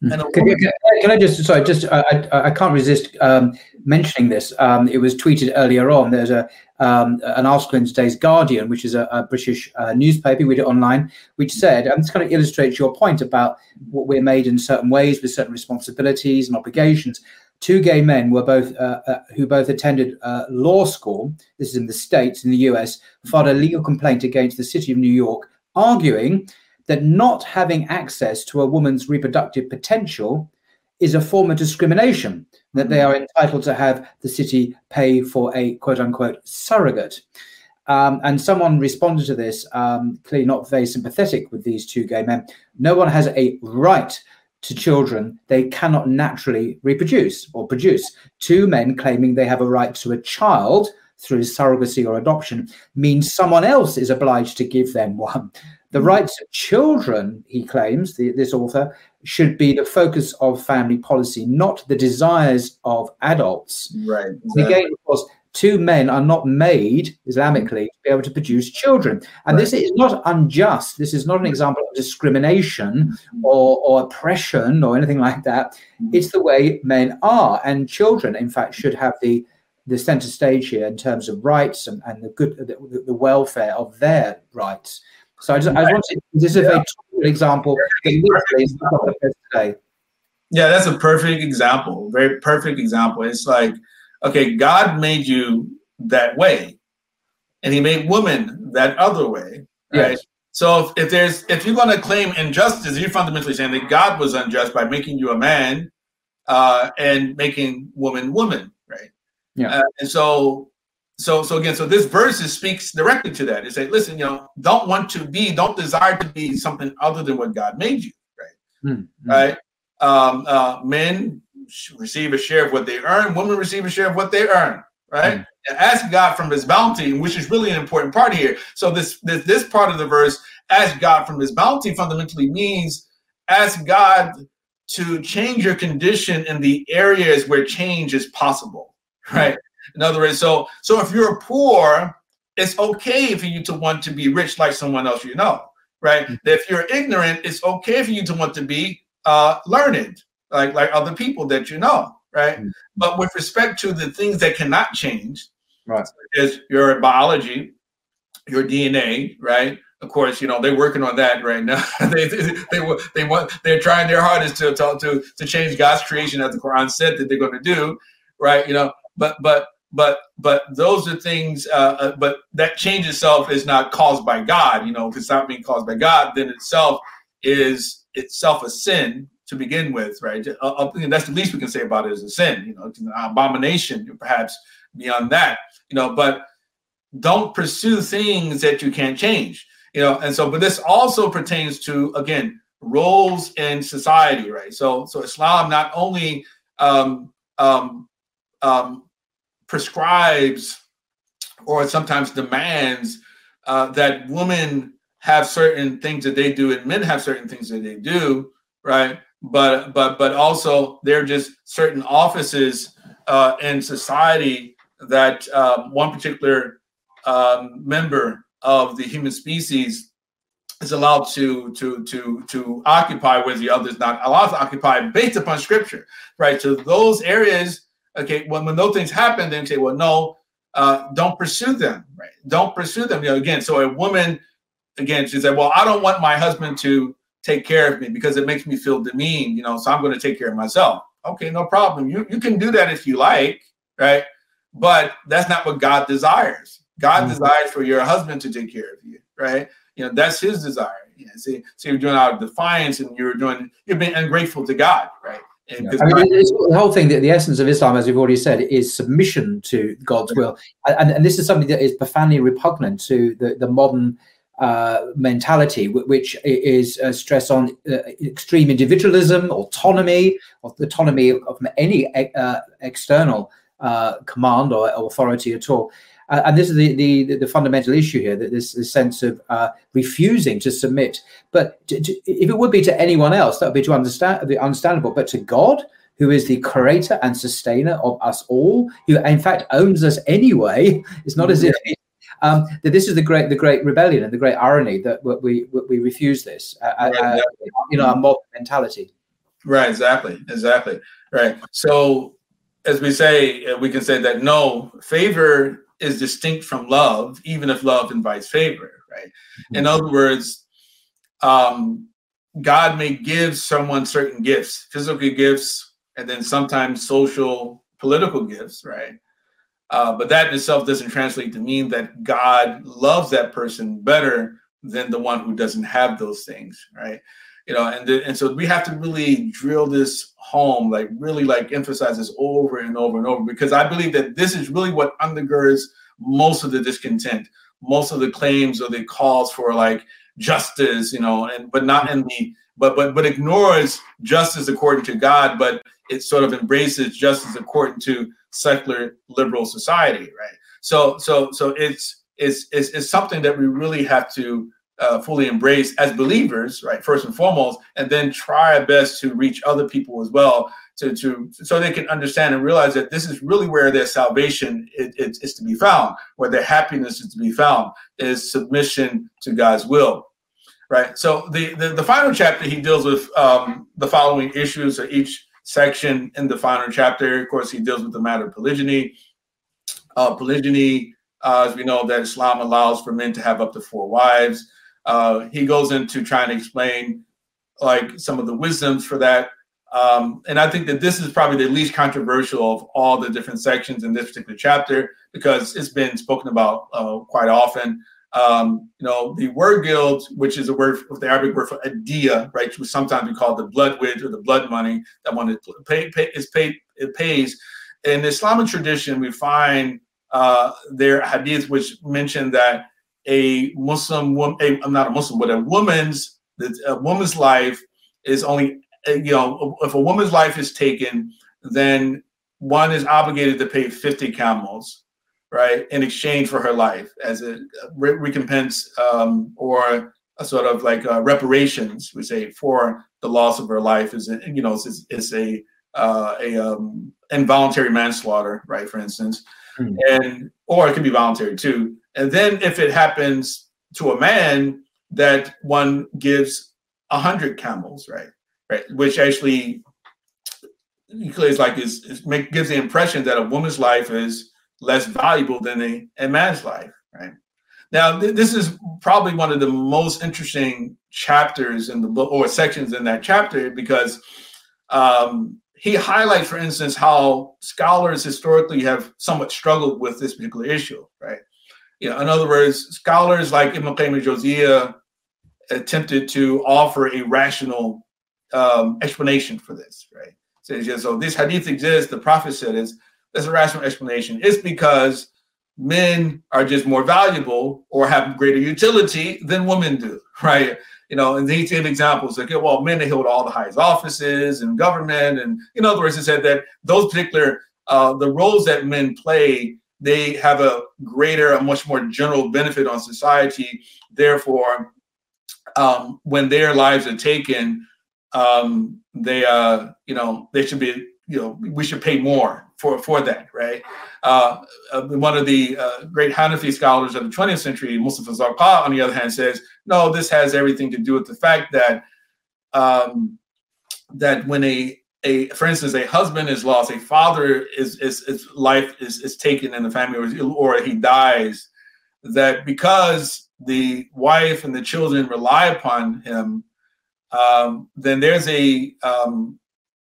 Hmm. And can, woman, can, I just sorry, just I, I, I can't resist um, mentioning this. Um, it was tweeted earlier on. There's a um, an article in today's Guardian, which is a, a British uh, newspaper, read it online, which said, and this kind of illustrates your point about what we're made in certain ways with certain responsibilities and obligations two gay men were both uh, uh, who both attended uh, law school. This is in the states in the U.S. filed a legal complaint against the city of New York, arguing that not having access to a woman's reproductive potential is a form of discrimination. That they are entitled to have the city pay for a quote unquote surrogate. Um, and someone responded to this, um, clearly not very sympathetic with these two gay men. No one has a right to children they cannot naturally reproduce or produce. Two men claiming they have a right to a child through surrogacy or adoption means someone else is obliged to give them one. The hmm. rights of children, he claims, the, this author, should be the focus of family policy, not the desires of adults. Right. Exactly. Again, of course, two men are not made Islamically to be able to produce children. And right. this is not unjust. This is not an hmm. example of discrimination hmm. or, or oppression or anything like that. Hmm. It's the way men are. And children, in fact, should have the the center stage here in terms of rights and, and the good the, the welfare of their rights. So I just, I wanted this is a very example. Yeah, that's a perfect example. Very perfect example. It's like okay, God made you that way, and He made woman that other way, right? Yes. So if, if there's if you're going to claim injustice, you're fundamentally saying that God was unjust by making you a man uh, and making woman woman, right? Yeah. Uh, and so so so again, so this verse speaks directly to that. It says, listen, you know, don't want to be, don't desire to be something other than what God made you, right? Mm-hmm. Right. Um, uh, men receive a share of what they earn, women receive a share of what they earn, right? Mm. And ask God from his bounty, which is really an important part here. So this, this this part of the verse, ask God from his bounty fundamentally means ask God to change your condition in the areas where change is possible, right? In other words, so so if you're poor, it's okay for you to want to be rich like someone else you know, right? Mm-hmm. If you're ignorant, it's okay for you to want to be uh, learned, like like other people that you know, right? Mm-hmm. But with respect to the things that cannot change, right, is your biology, your DNA, right? Of course, you know they're working on that right now. they, they, they they want they're trying their hardest to to to to change God's creation as the Quran said that they're going to do, right? You know, but but but but those are things. Uh, uh, but that change itself is not caused by God. You know, if it's not being caused by God, then itself is itself a sin to begin with, right? Uh, that's the least we can say about it is a sin, you know, an abomination, perhaps beyond that, you know, but don't pursue things that you can't change, you know, and so, but this also pertains to, again, roles in society, right? So, so Islam not only um, um, um, prescribes or sometimes demands uh, that women have certain things that they do and men have certain things that they do, right? but but but also there are just certain offices uh, in society that uh, one particular um, member of the human species is allowed to to to to occupy where the other is not allowed to occupy based upon scripture right so those areas okay when, when those things happen then say well no uh, don't pursue them right don't pursue them you know again so a woman again she said well i don't want my husband to take care of me because it makes me feel demeaned, you know, so I'm going to take care of myself. Okay, no problem. You you can do that if you like, right? But that's not what God desires. God mm-hmm. desires for your husband to take care of you, right? You know, that's his desire. You know, see, so you're doing out of defiance and you're doing you're being ungrateful to God, right? And I mean, the whole thing, the, the essence of Islam, as we've already said, is submission to God's will, and, and this is something that is profoundly repugnant to the, the modern uh, mentality, which is a stress on uh, extreme individualism, autonomy, autonomy of any uh, external uh, command or authority at all. Uh, and this is the, the, the fundamental issue here that this, this sense of uh, refusing to submit. But to, to, if it would be to anyone else, that would be to understand be understandable. But to God, who is the creator and sustainer of us all, who in fact owns us anyway, it's not as if um, that this is the great the great rebellion and the great irony that we we, we refuse this uh, uh right, exactly. in our modern mentality. Right. Exactly. Exactly. Right. So as we say, uh, we can say that no favor is distinct from love, even if love invites favor, right? Mm-hmm. In other words, um, God may give someone certain gifts, physical gifts, and then sometimes social, political gifts, right? Uh, but that in itself doesn't translate to mean that God loves that person better than the one who doesn't have those things, right? You know, and the, and so we have to really drill this home, like really like emphasize this over and over and over, because I believe that this is really what undergirds most of the discontent, most of the claims or the calls for like justice, you know, and but not in the but but but ignores justice according to God, but it sort of embraces justice according to secular liberal society, right? So so so it's it's it's, it's something that we really have to uh, fully embrace as believers, right? First and foremost, and then try our best to reach other people as well, to, to so they can understand and realize that this is really where their salvation is, is, is to be found, where their happiness is to be found, is submission to God's will, right? So the the, the final chapter he deals with um, the following issues, or each section in the final chapter. Of course, he deals with the matter of polygyny. Uh, polygyny, uh, as we know, that Islam allows for men to have up to four wives. Uh, he goes into trying to explain like some of the wisdoms for that. Um, and I think that this is probably the least controversial of all the different sections in this particular chapter because it's been spoken about uh, quite often. Um, you know, the wergild, which is a word, the Arabic word for adia, right, which sometimes we call the blood wage or the blood money that one pay, pay, is paid, it pays. In the Islamic tradition, we find uh, there hadith which mention that a Muslim woman, I'm not a Muslim, but a woman's a woman's life is only you know if a woman's life is taken, then one is obligated to pay 50 camels, right, in exchange for her life as a recompense um, or a sort of like uh, reparations, we say, for the loss of her life is you know is, is a uh, a um, involuntary manslaughter, right, for instance, mm. and or it can be voluntary too. And then if it happens to a man, that one gives a hundred camels, right? Right, which actually is like is, is make, gives the impression that a woman's life is less valuable than a, a man's life, right? Now, th- this is probably one of the most interesting chapters in the book or sections in that chapter because um, he highlights, for instance, how scholars historically have somewhat struggled with this particular issue, right? You know, in other words, scholars like Ibn Qayyim al-Jawziyah attempted to offer a rational um, explanation for this, right? So, just, so this hadith exists, the Prophet said is there's a rational explanation. It's because men are just more valuable or have greater utility than women do, right? You know, and he gave examples like, well, men they hold all the highest offices in government, and in other words, he said that those particular uh, the roles that men play they have a greater, a much more general benefit on society. Therefore, um, when their lives are taken, um, they, uh, you know, they should be, you know, we should pay more for for that, right? Uh, uh one of the uh, great Hanafi scholars of the 20th century, Mustafa Zarqa, on the other hand, says, no, this has everything to do with the fact that um, that when a a for instance a husband is lost a father is is, is life is, is taken in the family or, or he dies that because the wife and the children rely upon him um, then there's a um,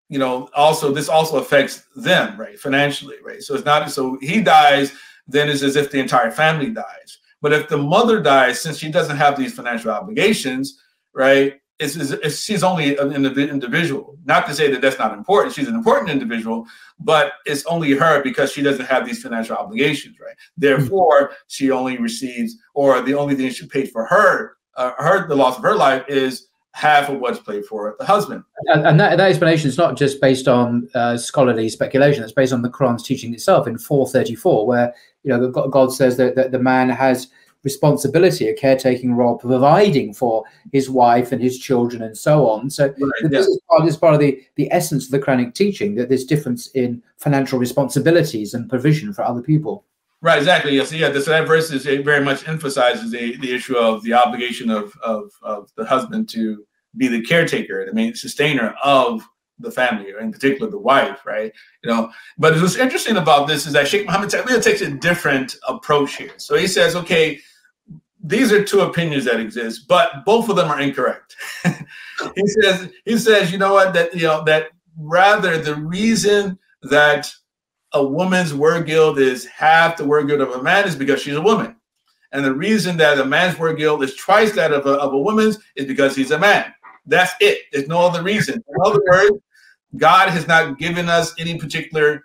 you know also this also affects them right financially right? So it's not so he dies then it's as if the entire family dies. But if the mother dies since she doesn't have these financial obligations right it's, it's, it's, she's only an individual. Not to say that that's not important. She's an important individual, but it's only her because she doesn't have these financial obligations, right? Therefore, she only receives, or the only thing she paid for her, uh, her the loss of her life is half of what's paid for the husband. And, and that, that, explanation is not just based on uh, scholarly speculation; it's based on the Quran's teaching itself in 434, where you know God says that, that the man has responsibility, a caretaking role, providing for his wife and his children and so on. So right, this, yeah. is part, this, is part, of the, the essence of the Quranic teaching that there's difference in financial responsibilities and provision for other people. Right, exactly. Yes, yeah. This that verse is very much emphasizes the, the issue of the obligation of, of of the husband to be the caretaker, the main sustainer of the family, or in particular the wife, right? You know, but what's interesting about this is that Sheikh Muhammad Tawil takes a different approach here. So he says, okay, these are two opinions that exist, but both of them are incorrect. he says, he says, you know what, that you know, that rather the reason that a woman's wergild is half the wergild of a man is because she's a woman. And the reason that a man's wergild is twice that of a, of a woman's is because he's a man. That's it. There's no other reason. In other words, God has not given us any particular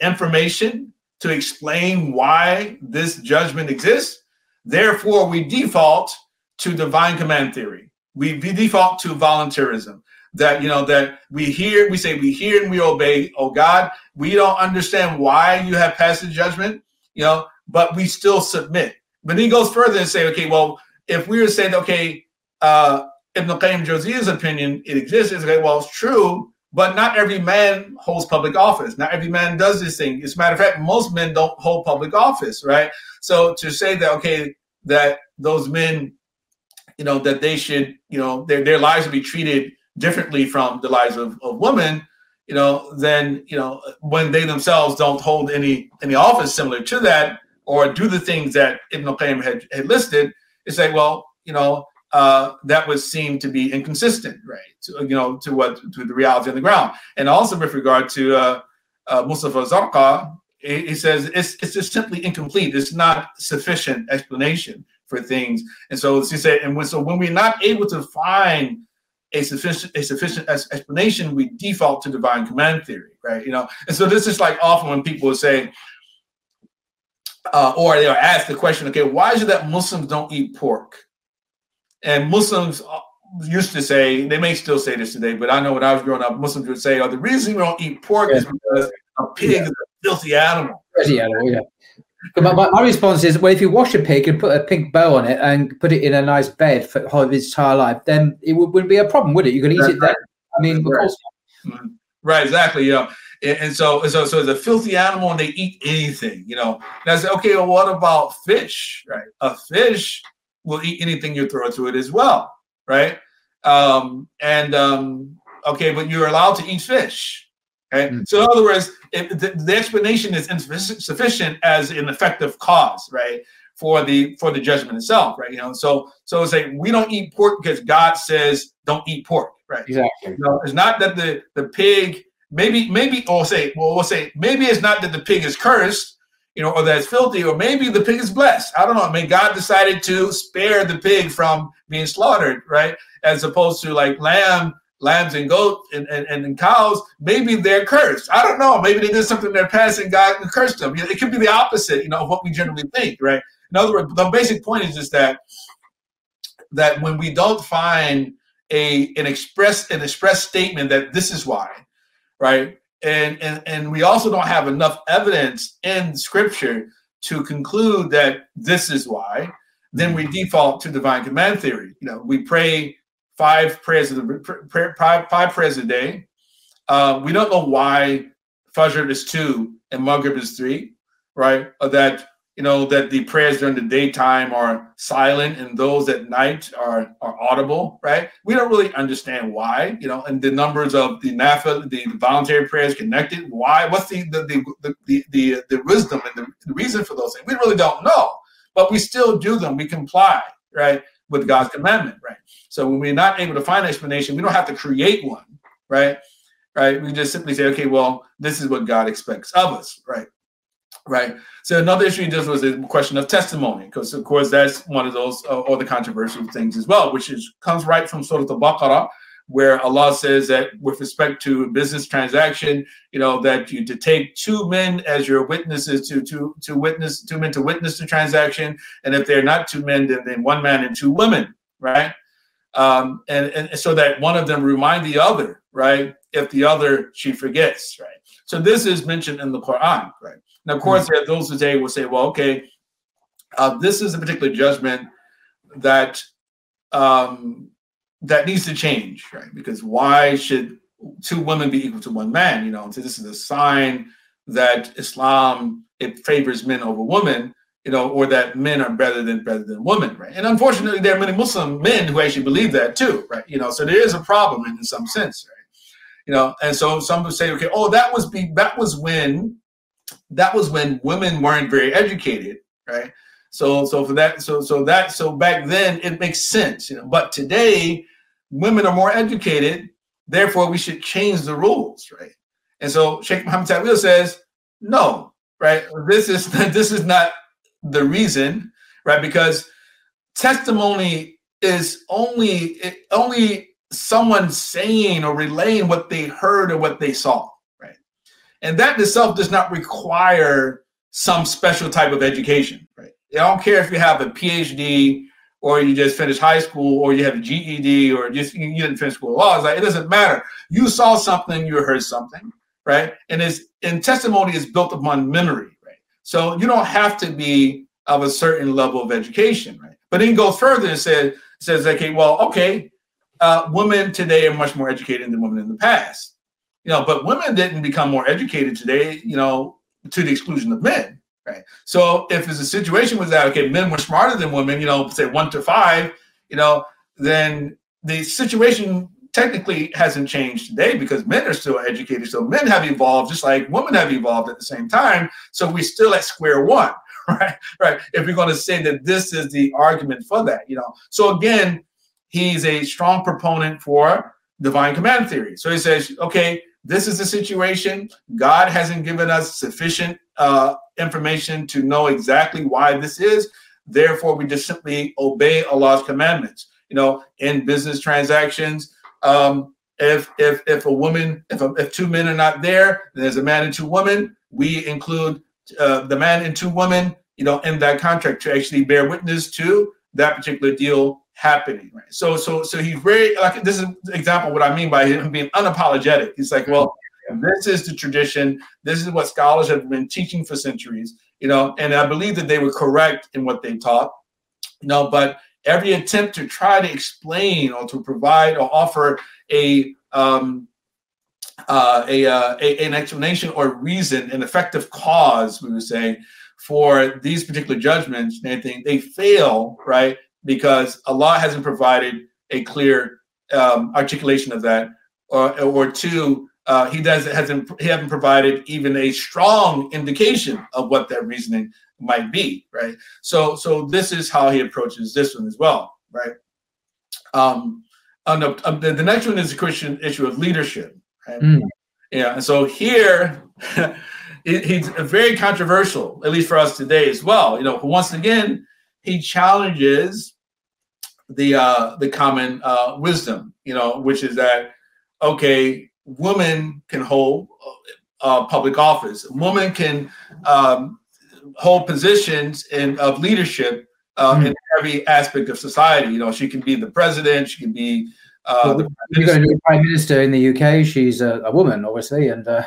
information to explain why this judgment exists. Therefore, we default to divine command theory. We, default to voluntarism. That you know that we hear, we say we hear and we obey. Oh God, we don't understand why you have passed the judgment, you know, but we still submit. But then he goes further and say, okay, well, if we were saying, okay, uh, Ibn Qayyim Jawziyah's opinion, it exists. It's okay, well, it's true, but not every man holds public office. Not every man does this thing. As a matter of fact, most men don't hold public office, right? So to say that okay, that those men, you know, that they should, you know, their their lives be treated differently from the lives of, of women, you know, then you know when they themselves don't hold any any office similar to that or do the things that Ibn Qayyim had, had listed, it's like, well, you know, uh, that would seem to be inconsistent, right? To, you know, to what to the reality on the ground, and also with regard to uh, uh, Mustafa Zarqa, he says it's it's just simply incomplete. It's not sufficient explanation for things. And so he said, and when so when we're not able to find a sufficient a sufficient explanation, we default to divine command theory, right? You know, and so this is like often when people say, uh, or they are asked the question, okay, why is it that Muslims don't eat pork? And Muslims uh, used to say, they may still say this today, but I know when I was growing up, Muslims would say, oh, the reason we don't eat pork yeah. is because a pig yeah. is a filthy animal. Filthy animal, yeah. My, my, response is, well, if you wash a pig and put a pink bow on it and put it in a nice bed for of its entire life, then it would, wouldn't be a problem, would it? You can eat That's it right. then. I mean, right. Mm-hmm. right, exactly. Yeah. And, and so, so, so it's a filthy animal and they eat anything, you know. And I said, okay, well, what about fish, right? A fish will eat anything you throw to it as well, right? Um, and um, okay, but you're allowed to eat fish, Okay. Mm. So in other words, the, the, explanation is insufficient as an effective cause, right, for the for the judgment itself, right? You know, so so it's like we don't eat pork because God says don't eat pork, right? Exactly. You know, it's not that the the pig maybe maybe or say well we'll say maybe it's not that the pig is cursed, you know, or that it's filthy, or maybe the pig is blessed. I don't know. I mean, God decided to spare the pig from being slaughtered, right? As opposed to like lamb lambs and goats and, and, and cows, maybe they're cursed. I don't know. Maybe they did something in their past and God cursed them. It could be the opposite, you know, of what we generally think, right? In other words, the basic point is just that that when we don't find a an express an express statement that this is why, right? And and and we also don't have enough evidence in scripture to conclude that this is why, then we default to divine command theory. You know, we pray five prayers of the five, five prayers a day. Uh, we don't know why Fajr is two and Maghrib is three, right? That you know that the prayers during the daytime are silent and those at night are are audible, right? We don't really understand why, you know, and the numbers of the nafa, the voluntary prayers connected. Why? What's the the the the the, the wisdom and the, the reason for those things? We really don't know, but we still do them. We comply, right? with God's commandment, right? So when we're not able to find an explanation, we don't have to create one, right? Right? We just simply say, okay, well, this is what God expects of us, right? Right? So another issue just was the question of testimony, because of course that's one of those uh, or the controversial things as well, which is comes right from sort of the Baqarah, where Allah says that with respect to business transaction, you know, that you to take two men as your witnesses to to to witness two men to witness the transaction, and if they're not two men, then then one man and two women, right? Um, and and so that one of them remind the other, right? If the other she forgets, right? So this is mentioned in the Quran, right? Now, of course, mm-hmm. those today will say, well, okay, uh, this is a particular judgment that um, that needs to change, right? Because why should two women be equal to one man? You know, so this is a sign that Islam it favors men over women, you know, or that men are better than better than women, right? And unfortunately, there are many Muslim men who actually believe that too, right? You know, so there is a problem in, in some sense, right? You know, and so some would say, okay, oh, that was be that was when that was when women weren't very educated, right? So so for that, so so that so back then it makes sense, you know. But today women are more educated, therefore we should change the rules, right? And so Sheikh Muhammad Tawil says, no, right? This is this is not the reason, right? Because testimony is only only someone saying or relaying what they heard or what they saw? And that itself does not require some special type of education, right? I don't care if you have a PhD or you just finished high school, or you have a GED, or just you didn't finish school law. It's like it doesn't matter. You saw something, you heard something, right? And it's and testimony is built upon memory, right? So you don't have to be of a certain level of education, right? But then go further and says says, okay, well, okay, uh, women today are much more educated than women in the past, you know, but women didn't become more educated today, you know, to the exclusion of men right? So if it's a situation was that okay, men were smarter than women, you know, say one to five, you know, then the situation technically hasn't changed today because men are still educated. So men have evolved just like women have evolved at the same time. So we're still at square one, right? Right. If you're going to say that this is the argument for that, you know. So again, he's a strong proponent for divine command theory. So he says, okay, this is the situation. God hasn't given us sufficient uh, information to know exactly why this is. Therefore, we just simply obey Allah's commandments. You know, in business transactions, um, if if if a woman, if a, if two men are not there, there's a man and two women. We include uh, the man and two women, you know, in that contract to actually bear witness to that particular deal happening. Right. So so so he's very like this is an example what I mean by him being unapologetic. He's like, well, this is the tradition. This is what scholars have been teaching for centuries, you know, and I believe that they were correct in what they taught. You know, but every attempt to try to explain or to provide or offer a um, uh, a, uh, a, an explanation or reason, an effective cause, we would say, for these particular judgments, they, they fail, right? Because Allah hasn't provided a clear um, articulation of that, or, or two, uh, he does hasn't he haven't provided even a strong indication of what that reasoning might be, right? So so this is how he approaches this one as well, right? Um, on the, um, the, the next one is the Christian issue of leadership. Right? Mm. Yeah, and so here he's very controversial, at least for us today as well. You know, once again, he challenges the uh, the common uh, wisdom, you know, which is that okay, women can hold uh, public office. Women can um, hold positions in of leadership uh, mm-hmm. in every aspect of society. You know, she can be the president. She can be. Uh, well, got a new prime minister in the UK. She's a, a woman, obviously, and uh,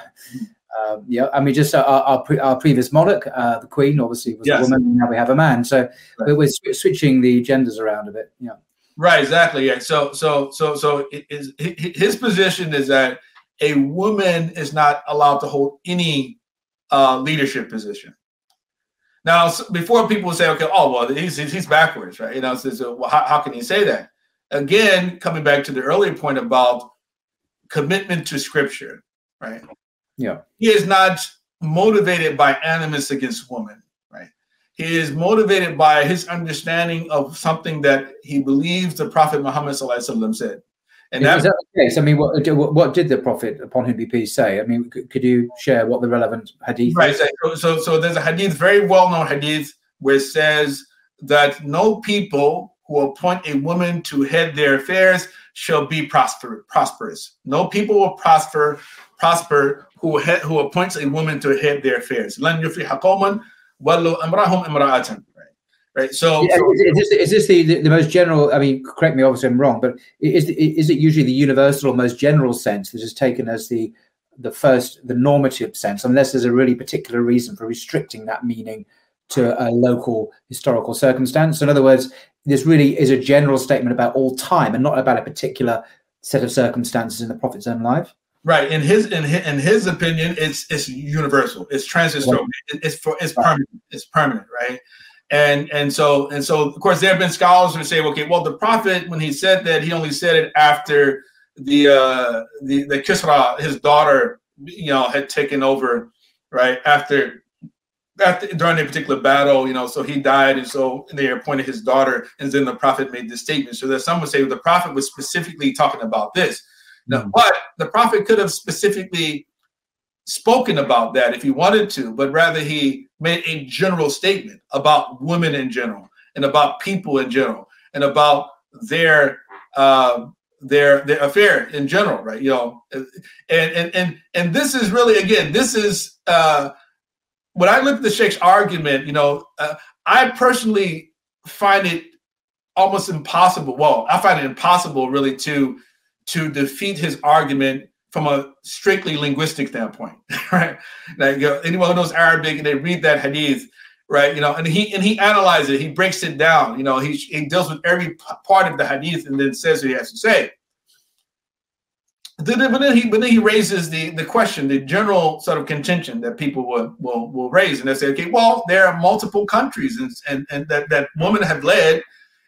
uh, yeah, I mean, just our our, pre- our previous monarch, uh, the Queen, obviously was yes. a woman. Now we have a man. So right. we're switching the genders around a bit. Yeah. Right. Exactly. Yeah. So so so so his his position is that a woman is not allowed to hold any uh, leadership position. Now, before people say, okay, oh, well, he's, he's backwards, right? You know, says, well, how, how can he say that? Again, coming back to the earlier point about commitment to scripture, right? Yeah. He is not motivated by animus against women, right? He is motivated by his understanding of something that he believes the Prophet Muhammad said. And is, that, is that the case? I mean, what, what did the Prophet, upon whom be peace, say? I mean, could you share what the relevant hadith right. is? So, so, so there's a hadith, very well known hadith, where it says that no people who appoint a woman to head their affairs shall be prosper, prosperous. No people will prosper prosper who head, who appoints a woman to head their affairs. Lan qawman wallu amrahum imra'atan. Right. So, yeah, so is, this, is this the, the, the, most general? I mean, correct me, obviously, I'm wrong, but is is it usually the universal, most general sense that is taken as the the first, the normative sense, unless there's a really particular reason for restricting that meaning to a local historical circumstance? In other words, this really is a general statement about all time and not about a particular set of circumstances in the prophet's own life. Right. In his in his, in his opinion, it's it's universal. It's transitory. It- It's for it's permanent. It's permanent, right? And and so and so of course there have been scholars who say, okay, well the prophet when he said that he only said it after the uh the the Kisra, his daughter, you know, had taken over, right after after during a particular battle, you know, so he died, and so they appointed his daughter, and then the prophet made this statement. So that some would say the prophet was specifically talking about this. Now, Mhm. but the prophet could have specifically spoken about that if he wanted to, but rather he made a general statement about women in general and about people in general and about their uh, their their affair in general, right? You know, and and and and this is really again, this is uh, when I look at the Sheikh's argument. You know, uh, I personally find it almost impossible. Well, I find it impossible really to to defeat his argument from a strictly linguistic standpoint, right? Like you know, anyone who knows Arabic and they read that hadith, right? You know, and he and he analyzes it, he breaks it down. You know, he he deals with every part of the hadith and then says what he has to say. Then, but then he but then he raises the the question, the general sort of contention that people will will will raise, and they say, okay, well, there are multiple countries and and, and that that women have led.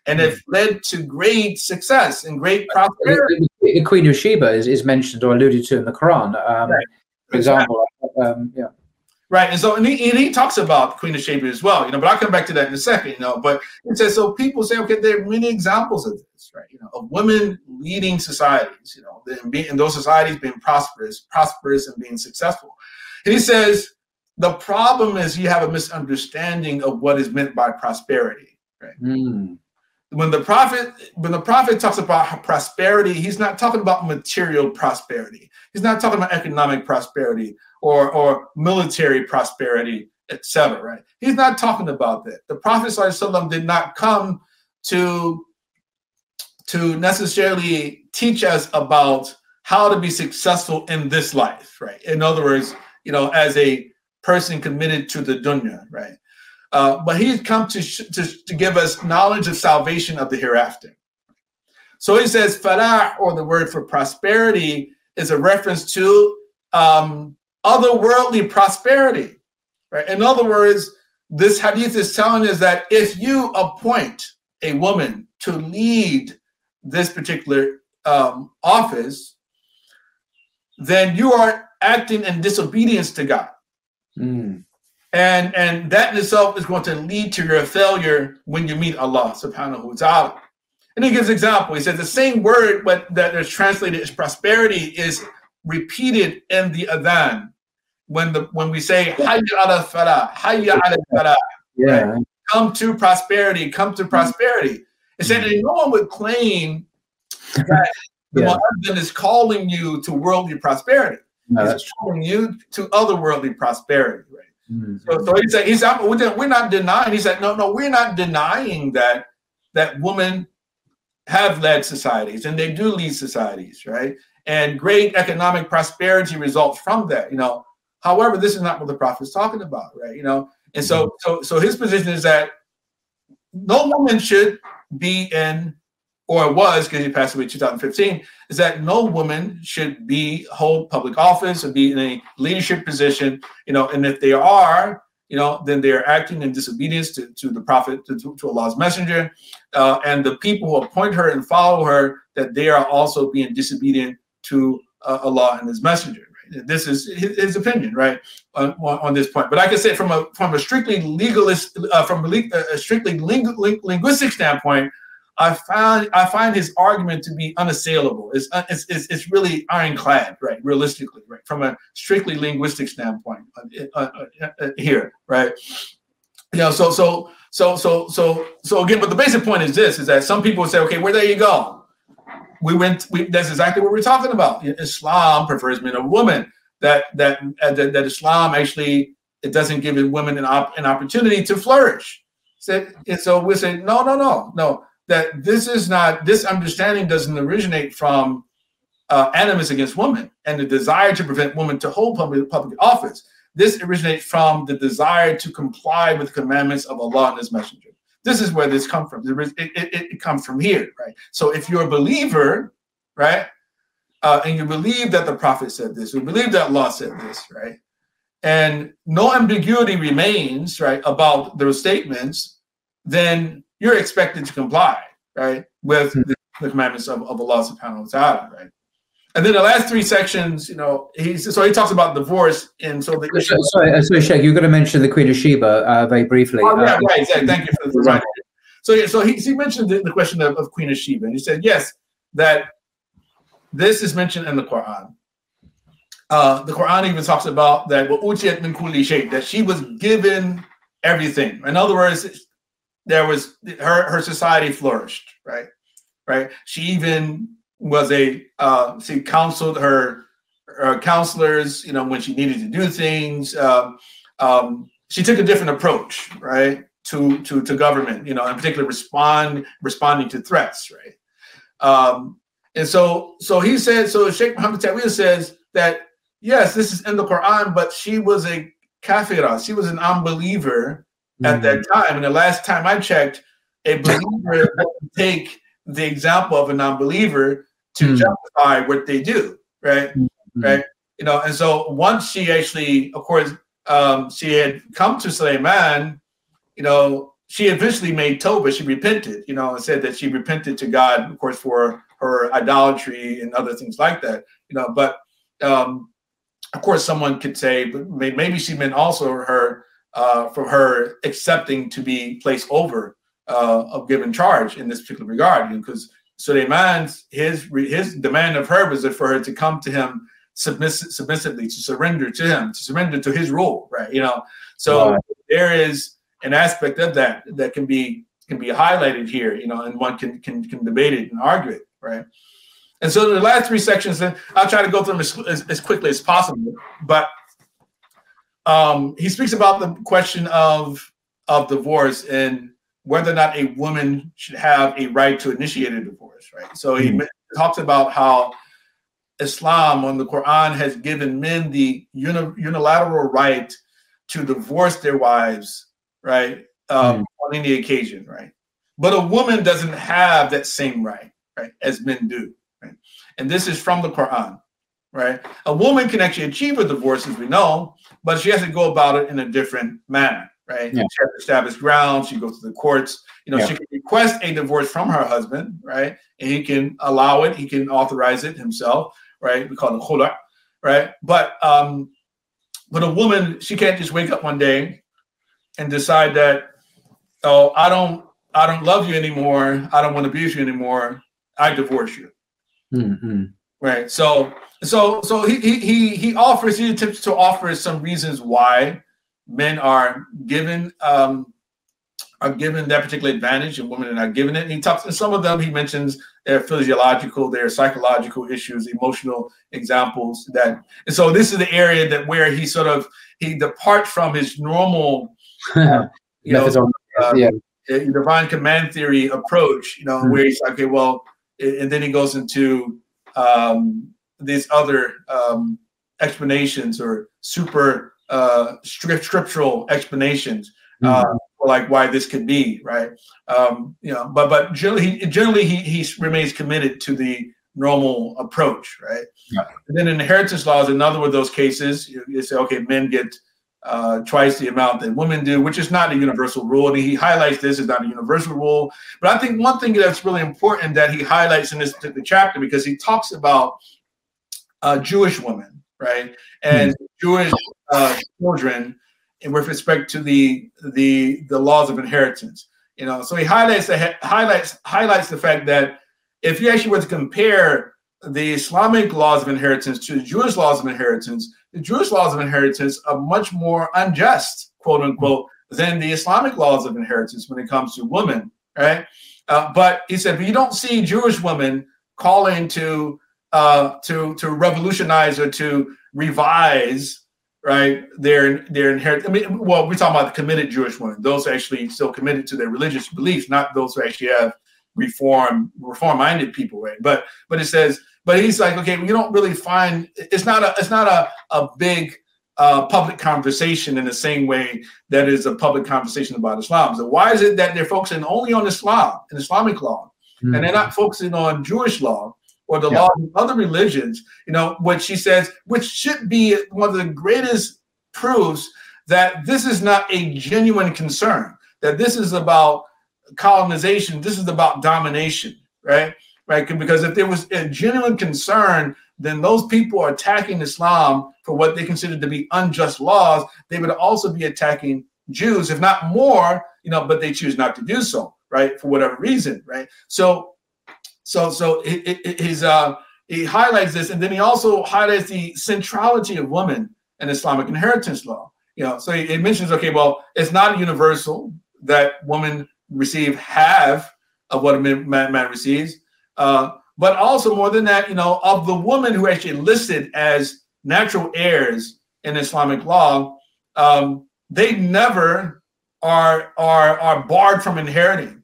And have hmm. led to great success and great prosperity. The, Queen of Sheba is, is mentioned or alluded to in the Quran, um, Right. for example. Um, yeah. Right, and so and he, and he talks about Queen of Sheba as well, you know. But I'll come back to that in a second, you know. But it says so. People say, okay, there are many examples of this, right? You know, of women leading societies, you know, and being in those societies being prosperous, prosperous, and being successful. And he says the problem is you have a misunderstanding of what is meant by prosperity. Mm. When the prophet when the prophet talks about prosperity, he's not talking about material prosperity. He's not talking about economic prosperity or or military prosperity, etc. Right? He's not talking about that. The Prophet ﷺ did not come to to necessarily teach us about how to be successful in this life, right? In other words, you know, as a person committed to the dunya, right? Uh, but he's come to, to to give us knowledge of salvation of the hereafter. So he says, falah, or the word for prosperity, is a reference to um, otherworldly prosperity. Right? In other words, this hadith is telling us that if you appoint a woman to lead this particular um, office, then you are acting in disobedience to God. Mm. And and that in itself is going to lead to your failure when you meet Allah subhanahu wa ta'ala. And he gives an example. He says the same word, but that is translated as prosperity is repeated in the adhan. When the when we say hayya ala falah, hayya ala falah, Yeah. come to prosperity, come to prosperity. It said that no one would claim that the Yeah. muazzin is calling you to worldly prosperity. No, He's calling you to otherworldly prosperity. Right? So, so he said, he said, we're not- we're not denying. He said, no, no, we're not denying that that women have led societies and they do lead societies, right? And great economic prosperity results from that. You know, however, this is not what the prophet is talking about, right? You know, and so mm-hmm. so so his position is that no woman should be in, or it was because he passed away in 2015, is that no woman should be hold public office or be in a leadership position, you know, and if they are, you know, then they're acting in disobedience to, to the prophet, to, to, Allah's messenger, uh, and the people who appoint her and follow her, that they are also being disobedient to uh, Allah and His messenger. Right? This is his, his opinion, right, on, on, this point. But I can say from a from a strictly legalist, uh, from a, a strictly ling- ling- linguistic standpoint, I find I find his argument to be unassailable. It's, it's, it's, it's really ironclad, right? Realistically, right? From a strictly linguistic standpoint uh, uh, uh, uh, here, right? You know, so so so so so so again, but the basic point is this: is that some people say, okay, where well, there you go. We went. We, that's exactly what we're talking about. Islam prefers men over women. That that uh, that, that Islam actually it doesn't give women an, op, an opportunity to flourish. So, so we say, no, no, no, no. That this is not. This understanding doesn't originate from uh, animus against women and the desire to prevent women to hold public public office this originates from the desire to comply with the commandments of Allah and His Messenger. This is where this comes from. It, it, it, comes from here, right? So if you're a believer, right, uh, and you believe that the Prophet said this, you believe that Allah said this, right, and no ambiguity remains, right, about those statements, then you're expected to comply, right, with hmm. the, the commandments of, of Allah subhanahu wa ta'ala, right? And then the last three sections, you know, he's so he talks about divorce and so the issue. Sorry, uh, sorry, Sheikh, you're going to mention the Queen of Sheba uh, very briefly. Oh, yeah, uh, right, exactly. Thank you for the right. So, yeah, so he, he mentioned the, the question of, of, Queen of Sheba, and he said yes that this is mentioned in the Quran. Uh, the Quran even talks about that that she was given everything. In other words, there was her her society flourished, right? Right. She even was a uh, she counseled her, her, counselors, you know, when she needed to do things. Um, um, she took a different approach, right, to to to government, you know, in particular respond responding to threats, right. Um, and so so he said, so Sheikh Muhammad Tawil says that yes, this is in the Quran, but she was a kafira, she was an unbeliever mm-hmm. at that mm-hmm. time. And the last time I checked, a believer would take the example of a non-believer to mm. justify what they do, right? Mm-hmm. Right. You know, and so once she actually, of course, um, she had come to Suleiman, you know, she eventually made Toba, she repented, you know, and said that she repented to God, of course, for her idolatry and other things like that, you know, but um, of course, someone could say, but maybe she meant also her uh, for her accepting to be placed over uh, of given charge in this particular regard, because you know, Suleiman's his his demand of her was for her to come to him submiss- submissively, to surrender to him, to surrender to his rule, right? You know, so right. there is an aspect of that that can be can be highlighted here, you know, and one can can can debate it and argue it, right? And so the last three sections, then I'll try to go through them as, as, as quickly as possible. But um, he speaks about the question of of divorce and whether or not a woman should have a right to initiate a divorce, right? So he mm-hmm. talks about how Islam on the Quran has given men the uni- unilateral right to divorce their wives, right, um, mm-hmm. on any occasion, right? But a woman doesn't have that same right, right, as men do, right? And this is from the Quran, right? A woman can actually achieve a divorce, as we know, but she has to go about it in a different manner, right? Yeah. She has to establish ground. She goes to the courts. You know, yeah. she can request a divorce from her husband, right? And he can allow it. He can authorize it himself, right? We call it khula, right? But um, but a woman, she can't just wake up one day and decide that, oh, I don't, I don't love you anymore. I don't want to be with you anymore. I divorce you. Mm-hmm. Right. So so so he he he offers he attempts to offer some reasons why men are given um, are given that particular advantage and women are not given it. And he talks, and some of them he mentions their physiological, their psychological issues, emotional examples that. And so this is the area that where he sort of he departs from his normal, uh, you know, uh, yeah. divine command theory approach. You know, mm-hmm. where he's like, okay, well, and then he goes into um, these other um, explanations or super uh, scriptural explanations uh, mm-hmm. for like why this could be right. Um, you know, but but generally, he, generally he he remains committed to the normal approach, right? Yeah. And then inheritance law is another one of those cases. You, you say, okay, men get uh, twice the amount that women do, which is not a universal rule. And he highlights this is not a universal rule. But I think one thing that's really important that he highlights in this particular chapter because he talks about uh, Jewish women, right, and mm-hmm. Jewish uh, children, and with respect to the the the laws of inheritance. You know, so he highlights the highlights highlights the fact that if you actually were to compare the Islamic laws of inheritance to the Jewish laws of inheritance, the Jewish laws of inheritance are much more unjust, quote unquote, than the Islamic laws of inheritance when it comes to women, right? Uh, but he said, but you don't see Jewish women calling to uh, to to revolutionize or to revise right their their inherit. I mean, well, we're talking about the committed Jewish women; those actually still committed to their religious beliefs, not those who actually have reform reform minded people, right? But but it says, but he's like, okay, we don't really find it's not a it's not a a big uh, public conversation in the same way that is a public conversation about Islam. So why is it that they're focusing only on Islam and Islamic law, mm-hmm. and they're not focusing on Jewish law or the yeah. law of other religions? You know what she says, which should be one of the greatest proofs that this is not a genuine concern. That this is about colonization. This is about domination, right? Right? Because if there was a genuine concern then those people are attacking Islam for what they consider to be unjust laws. They would also be attacking Jews, if not more, you know, but they choose not to do so, right, for whatever reason, right? So, so, so it, uh, he highlights this, and then he also highlights the centrality of women in Islamic inheritance law. You know, so he, mentions, okay, well, it's not universal that women receive half of what a man, man receives. Uh, but also more than that, you know, of the woman who actually listed as natural heirs in Islamic law, um, they never are are are barred from inheriting.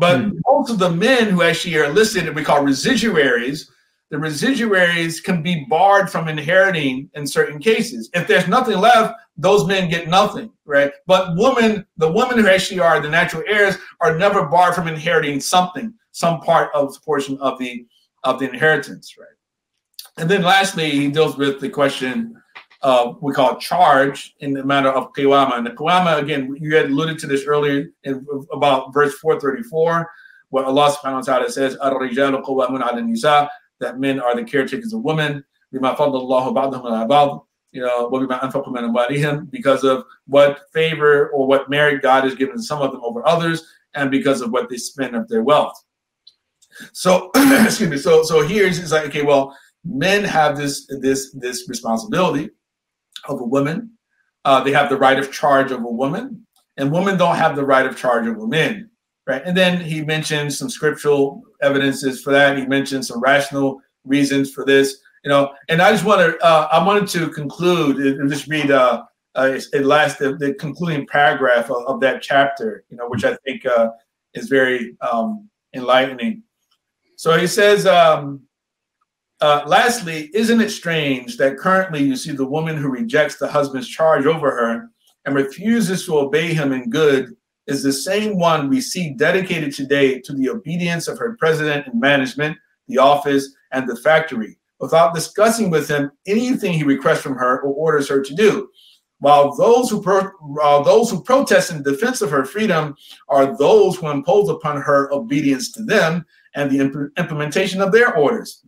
But mm. most of the men who actually are listed, we call residuaries, the residuaries can be barred from inheriting in certain cases. If there's nothing left, those men get nothing, right? But women, the women who actually are the natural heirs, are never barred from inheriting something some part of the portion of the of the inheritance, right? And then lastly, he deals with the question of we call charge in the matter of qiwama. And the qiwama, again, you had alluded to this earlier in, about verse 434, where Allah subhanahu wa ta'ala says, that men are the caretakers of women. You know, because of what favor or what merit God has given some of them over others, and because of what they spend of their wealth. So excuse me. So so here's it's like okay, well, men have this this this responsibility of a woman. Uh, they have the right of charge of a woman, and women don't have the right of charge of men, right? And then he mentions some scriptural evidences for that. He mentions some rational reasons for this, you know. And I just want to uh, I wanted to conclude and just read uh, uh a last the, the concluding paragraph of, of, that chapter, you know, which I think uh, is very um, enlightening. So he says, um, uh, lastly, isn't it strange that currently you see the woman who rejects the husband's charge over her and refuses to obey him in good is the same one we see dedicated today to the obedience of her president and management, the office, and the factory, without discussing with him anything he requests from her or orders her to do. While those who pro- while those who protest in defense of her freedom are those who impose upon her obedience to them and the imp- implementation of their orders.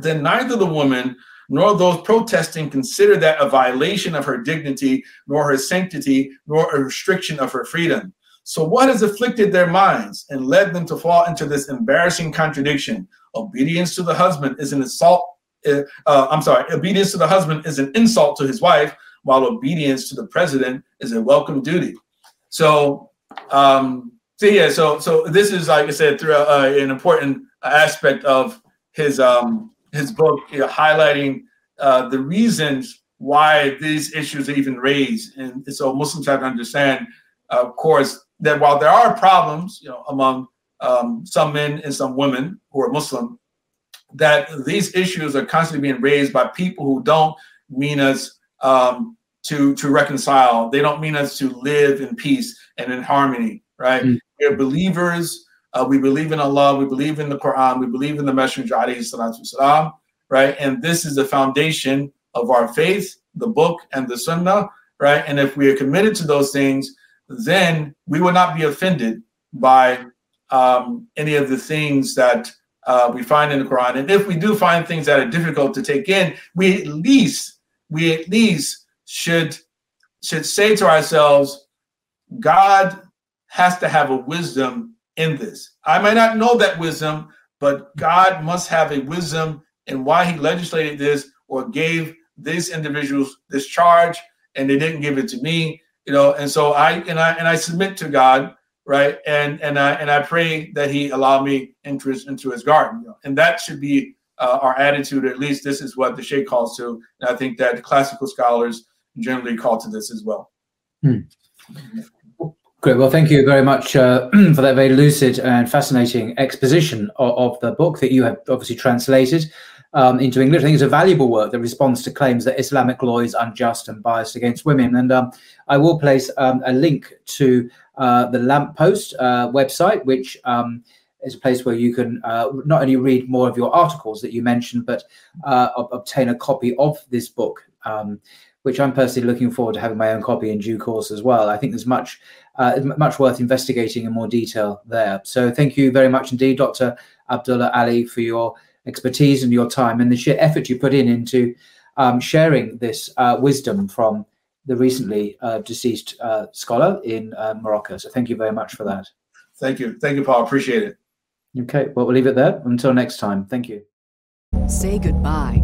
Then neither the woman nor those protesting consider that a violation of her dignity, nor her sanctity, nor a restriction of her freedom. So, what has afflicted their minds and led them to fall into this embarrassing contradiction? Obedience to the husband is an assault. Uh, uh, I'm sorry, obedience to the husband is an insult to his wife, while obedience to the president is a welcome duty. So, um, so yeah, so so this is like I said, through uh, an important aspect of his um his book, you know, highlighting uh, the reasons why these issues are even raised, and so Muslims have to understand, uh, of course, that while there are problems, you know, among um, some men and some women who are Muslim, that these issues are constantly being raised by people who don't mean us um, to to reconcile. They don't mean us to live in peace and in harmony, right? Mm. We're believers. Uh, we believe in Allah. We believe in the Quran. We believe in the Messenger, salam, right? And this is the foundation of our faith, the book and the Sunnah, right? And if we are committed to those things, then we will not be offended by um, any of the things that uh, we find in the Quran. And if we do find things that are difficult to take in, we at least we at least should should say to ourselves, God has to have a wisdom in this. I might not know that wisdom, but God must have a wisdom in why he legislated this or gave these individuals this charge and they didn't give it to me, you know, and so I and I and I submit to God, right? And and I and I pray that he allow me his into his garden. You know? And that should be uh, our attitude, at least this is what the Sheikh calls to. And I think that classical scholars generally call to this as well. Hmm. Great. Well, thank you very much uh, for that very lucid and fascinating exposition of, of, the book that you have obviously translated um, into English. I think it's a valuable work that responds to claims that Islamic law is unjust and biased against women. And um, I will place um, a link to uh, the Lamppost uh, website, which um, is a place where you can uh, not only read more of your articles that you mentioned, but uh, obtain a copy of this book. Um, which I'm personally looking forward to having my own copy in due course as well. I think there's much, uh, much worth investigating in more detail there. So thank you very much indeed, Dr. Abdullah Ali, for your expertise and your time and the sheer effort you put in into um, sharing this uh, wisdom from the recently uh, deceased uh, scholar in uh, Morocco. So thank you very much for that. Thank you. Thank you, Paul. Appreciate it. Okay. Well, we'll leave it there. Until next time. Thank you. Say goodbye